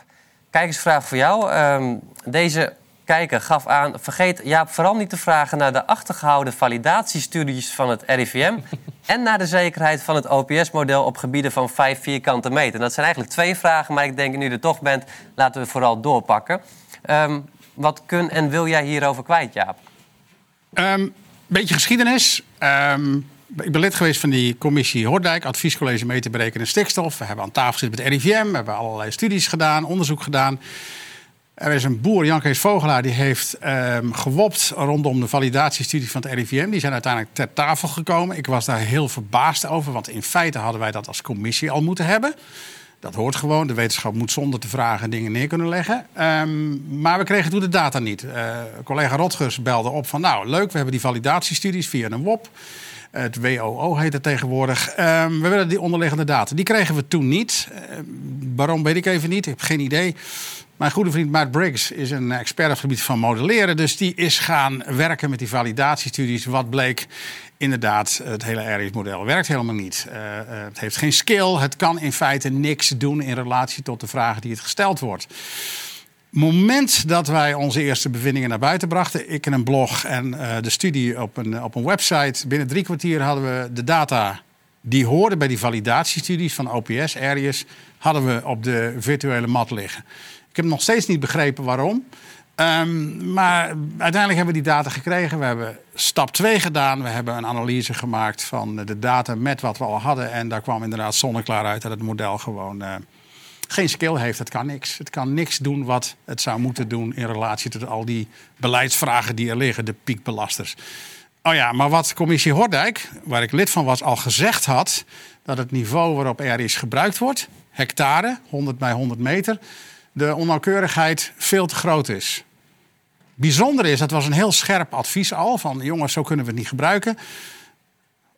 Kijkersvraag voor jou. Ehm, deze kijker gaf aan... vergeet Jaap vooral niet te vragen naar de achtergehouden validatiestudies van het RIVM... (laughs) en naar de zekerheid van het OPS-model op gebieden van 5 vierkante meter. Dat zijn eigenlijk twee vragen, maar ik denk nu je er toch bent... laten we vooral doorpakken. Ehm, wat kun en wil jij hierover kwijt, Jaap? Een beetje geschiedenis. Ehm, ik ben lid geweest van die commissie Hoordijk, adviescollege mee te berekenen stikstof. We hebben aan tafel gezeten met het RIVM, we hebben allerlei studies gedaan, onderzoek gedaan. Er is een boer, Jan Kees Vogelaar, die heeft ehm, gewopt rondom de validatiestudies van het RIVM. Die zijn uiteindelijk ter tafel gekomen. Ik was daar heel verbaasd over, want in feite hadden wij dat als commissie al moeten hebben. Dat hoort gewoon. De wetenschap moet zonder te vragen dingen neer kunnen leggen. Ehm, maar we kregen toen de data niet. Eh, collega Rotgers belde op van... nou, leuk, we hebben die validatiestudies via een WOP. Het WOO heet het tegenwoordig. Ehm, we willen die onderliggende data. Die kregen we toen niet. Waarom weet ik even niet. Ik heb geen idee. Mijn goede vriend Matt Briggs is een expert op het gebied van modelleren. Dus die is gaan werken met die validatiestudies. Wat bleek? Inderdaad, het hele RIS-model werkt helemaal niet. Eh, eh, het heeft geen skill. Het kan in feite niks doen in relatie tot de vragen die het gesteld wordt moment dat wij onze eerste bevindingen naar buiten brachten, ik in een blog en eh, de studie op een, op een website, binnen drie kwartier hadden we de data die hoorden bij die validatiestudies van OPS, Arius, hadden we op de virtuele mat liggen. Ik heb nog steeds niet begrepen waarom. Ehm, maar uiteindelijk hebben we die data gekregen. We hebben stap 2 gedaan. We hebben een analyse gemaakt van de data met wat we al hadden. En daar kwam inderdaad zonneklaar uit dat het model gewoon eh, geen skill heeft. Het kan niks. Het kan niks doen wat het zou moeten doen in relatie tot al die beleidsvragen die er liggen, de piekbelasters. Oh ja, maar wat commissie Hordijk, waar ik lid van was, al gezegd had... dat het niveau waarop er is gebruikt wordt, hectare, 100 bij 100 meter... de onnauwkeurigheid veel te groot is. Bijzonder is, dat was een heel scherp advies al... van jongens, zo kunnen we het niet gebruiken...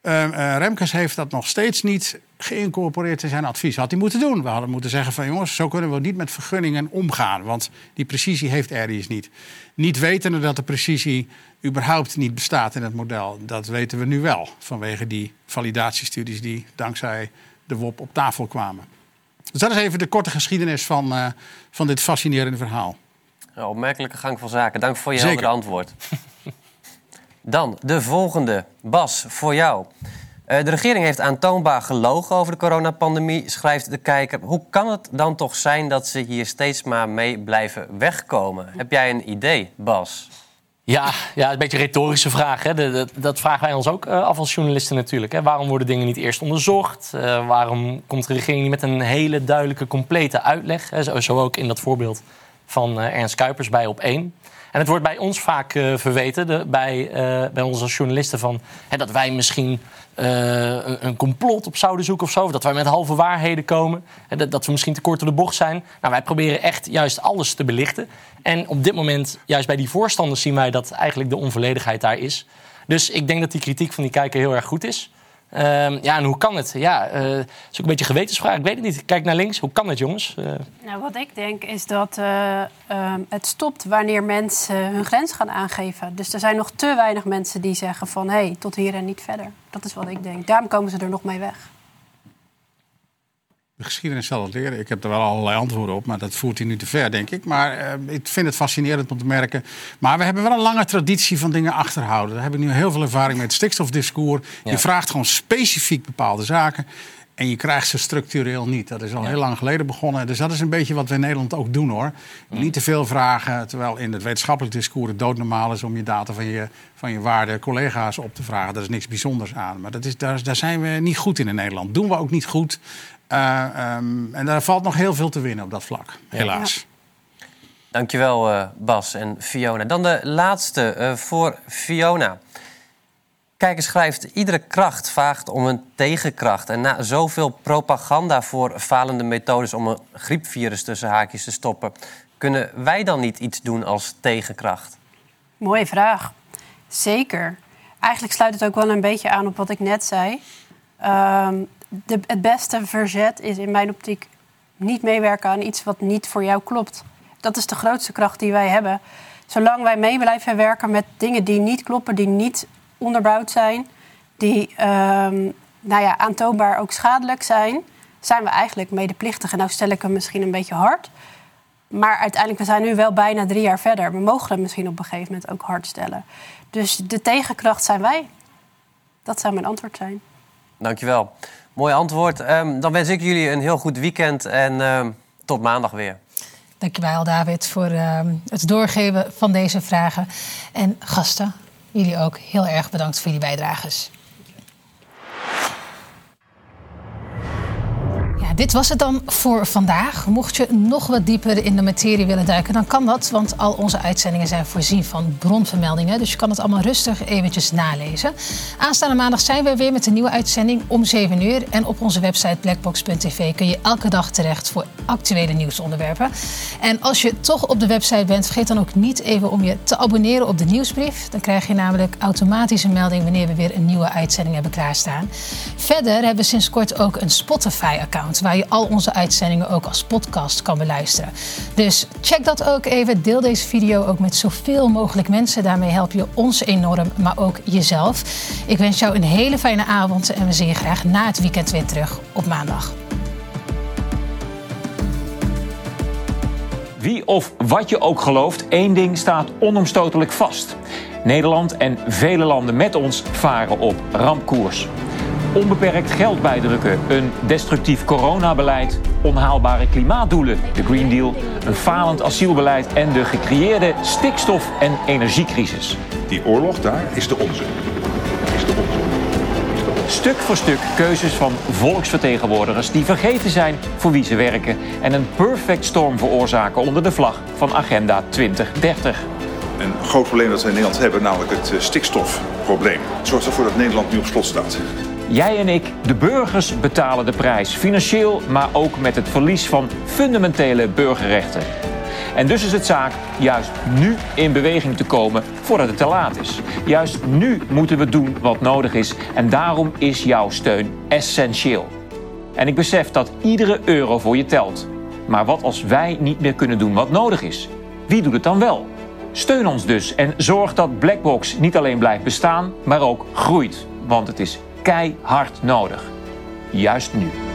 Uh, Remkes heeft dat nog steeds niet geïncorporeerd in zijn advies. Had hij moeten doen. We hadden moeten zeggen van jongens, zo kunnen we niet met vergunningen omgaan. Want die precisie heeft Aries niet. Niet wetende dat de precisie überhaupt niet bestaat in het model. Dat weten we nu wel. Vanwege die validatiestudies die dankzij de WOP op tafel kwamen. Dus dat is even de korte geschiedenis van, uh, van dit fascinerende verhaal. Ja, opmerkelijke gang van zaken. Dank voor je heldere antwoord. Dan de volgende. Bas, voor jou. Uh, de regering heeft aantoonbaar gelogen over de coronapandemie, schrijft de kijker. Hoe kan het dan toch zijn dat ze hier steeds maar mee blijven wegkomen? Heb jij een idee, Bas? Ja, ja een beetje een retorische vraag. Hè. Dat, vragen wij ons ook uh, af als journalisten natuurlijk. Hè. Waarom worden dingen niet eerst onderzocht? Uh, waarom komt de regering niet met een hele duidelijke, complete uitleg? Hè. Zo, ook in dat voorbeeld van uh, Ernst Kuipers bij op één. En het wordt bij ons vaak uh, verweten, bij, uh, bij ons als journalisten, van, hè, dat wij misschien uh, een, een, complot op zouden zoeken of zo. Of dat wij met halve waarheden komen. Hè, dat, dat, we misschien te kort door de bocht zijn. Nou, wij proberen echt juist alles te belichten. En op dit moment, juist bij die voorstanders, zien wij dat eigenlijk de onvolledigheid daar is. Dus ik denk dat die kritiek van die kijker heel erg goed is. Um, ja, en hoe kan het? Ja, uh, is ook een beetje gewetensvraag. Ik weet het niet. Kijk naar links. Hoe kan het, jongens? Uh... Nou, wat ik denk is dat uh, het stopt wanneer mensen hun grens gaan aangeven. Dus er zijn nog te weinig mensen die zeggen van... hé, hey, tot hier en niet verder. Dat is wat ik denk. Daarom komen ze er nog mee weg. De geschiedenis zal het leren. Ik heb er wel allerlei antwoorden op, maar dat voert hij nu te ver, denk ik. Maar uh, ik vind het fascinerend om te merken. Maar we hebben wel een lange traditie van dingen achterhouden. Daar heb ik nu heel veel ervaring met. Stikstofdiscours. Ja. Je vraagt gewoon specifiek bepaalde zaken. En je krijgt ze structureel niet. Dat is al ja. heel lang geleden begonnen. Dus dat is een beetje wat we in Nederland ook doen hoor. Ja. Niet te veel vragen, terwijl in het wetenschappelijk discours het doodnormaal is om je data van je, van je waarde collega's op te vragen. Daar is niks bijzonders aan. Maar dat is, daar, daar zijn we niet goed in in Nederland. Doen we ook niet goed. Uh, um, en daar valt nog heel veel te winnen op dat vlak, helaas. Ja. Dankjewel uh, Bas en Fiona. Dan de laatste uh, voor Fiona. Kijker schrijft, iedere kracht vraagt om een tegenkracht. En na zoveel propaganda voor falende methodes om een griepvirus tussen haakjes te stoppen... kunnen wij dan niet iets doen als tegenkracht? Mooie vraag. Zeker. Eigenlijk sluit het ook wel een beetje aan op wat ik net zei. Um, de, het beste verzet is in mijn optiek niet meewerken aan iets wat niet voor jou klopt. Dat is de grootste kracht die wij hebben. Zolang wij mee blijven werken met dingen die niet kloppen, die niet onderbouwd zijn, die um, nou ja, aantoonbaar ook schadelijk zijn, zijn we eigenlijk medeplichtig. En nou stel ik hem misschien een beetje hard. Maar uiteindelijk, we zijn nu wel bijna drie jaar verder. We mogen hem misschien op een gegeven moment ook hard stellen. Dus de tegenkracht zijn wij. Dat zou mijn antwoord zijn. Dankjewel. Mooi antwoord. Um, dan wens ik jullie een heel goed weekend en um, tot maandag weer. Dankjewel, David, voor um, het doorgeven van deze vragen. En gasten, jullie ook heel erg bedankt voor jullie bijdrages. Dit was het dan voor vandaag. Mocht je nog wat dieper in de materie willen duiken, dan kan dat. Want al onze uitzendingen zijn voorzien van bronvermeldingen. Dus je kan het allemaal rustig eventjes nalezen. Aanstaande maandag zijn we weer met een nieuwe uitzending om 7 uur. En op onze website blackbox.tv kun je elke dag terecht voor actuele nieuwsonderwerpen. En als je toch op de website bent, vergeet dan ook niet even om je te abonneren op de nieuwsbrief. Dan krijg je namelijk automatisch een melding wanneer we weer een nieuwe uitzending hebben klaarstaan. Verder hebben we sinds kort ook een Spotify-account waar je al onze uitzendingen ook als podcast kan beluisteren. Dus check dat ook even. Deel deze video ook met zoveel mogelijk mensen. Daarmee help je ons enorm, maar ook jezelf. Ik wens jou een hele fijne avond en we zien je graag na het weekend weer terug op maandag. Wie of wat je ook gelooft, één ding staat onomstotelijk vast. Nederland en vele landen met ons varen op rampkoers onbeperkt geld bijdrukken, een destructief coronabeleid, onhaalbare klimaatdoelen, de Green Deal, een falend asielbeleid en de gecreëerde stikstof- en energiecrisis. Die oorlog daar is de onze. Stuk voor stuk keuzes van volksvertegenwoordigers die vergeten zijn voor wie ze werken en een perfect storm veroorzaken onder de vlag van Agenda 2030. een groot probleem dat we in Nederland hebben, namelijk het eh, stikstofprobleem. Het zorgt ervoor dat Nederland nu op slot staat. Jij en ik, de burgers, betalen de prijs. Financieel, maar ook met het verlies van fundamentele burgerrechten. En dus is het zaak juist nu in beweging te komen voordat het te laat is. Juist nu moeten we doen wat nodig is. En daarom is jouw steun essentieel. En ik besef dat iedere euro voor je telt. Maar wat als wij niet meer kunnen doen wat nodig is? Wie doet het dan wel? Steun ons dus en zorg dat Blackbox niet alleen blijft bestaan, maar ook groeit. Want het is keihard nodig. Juist nu.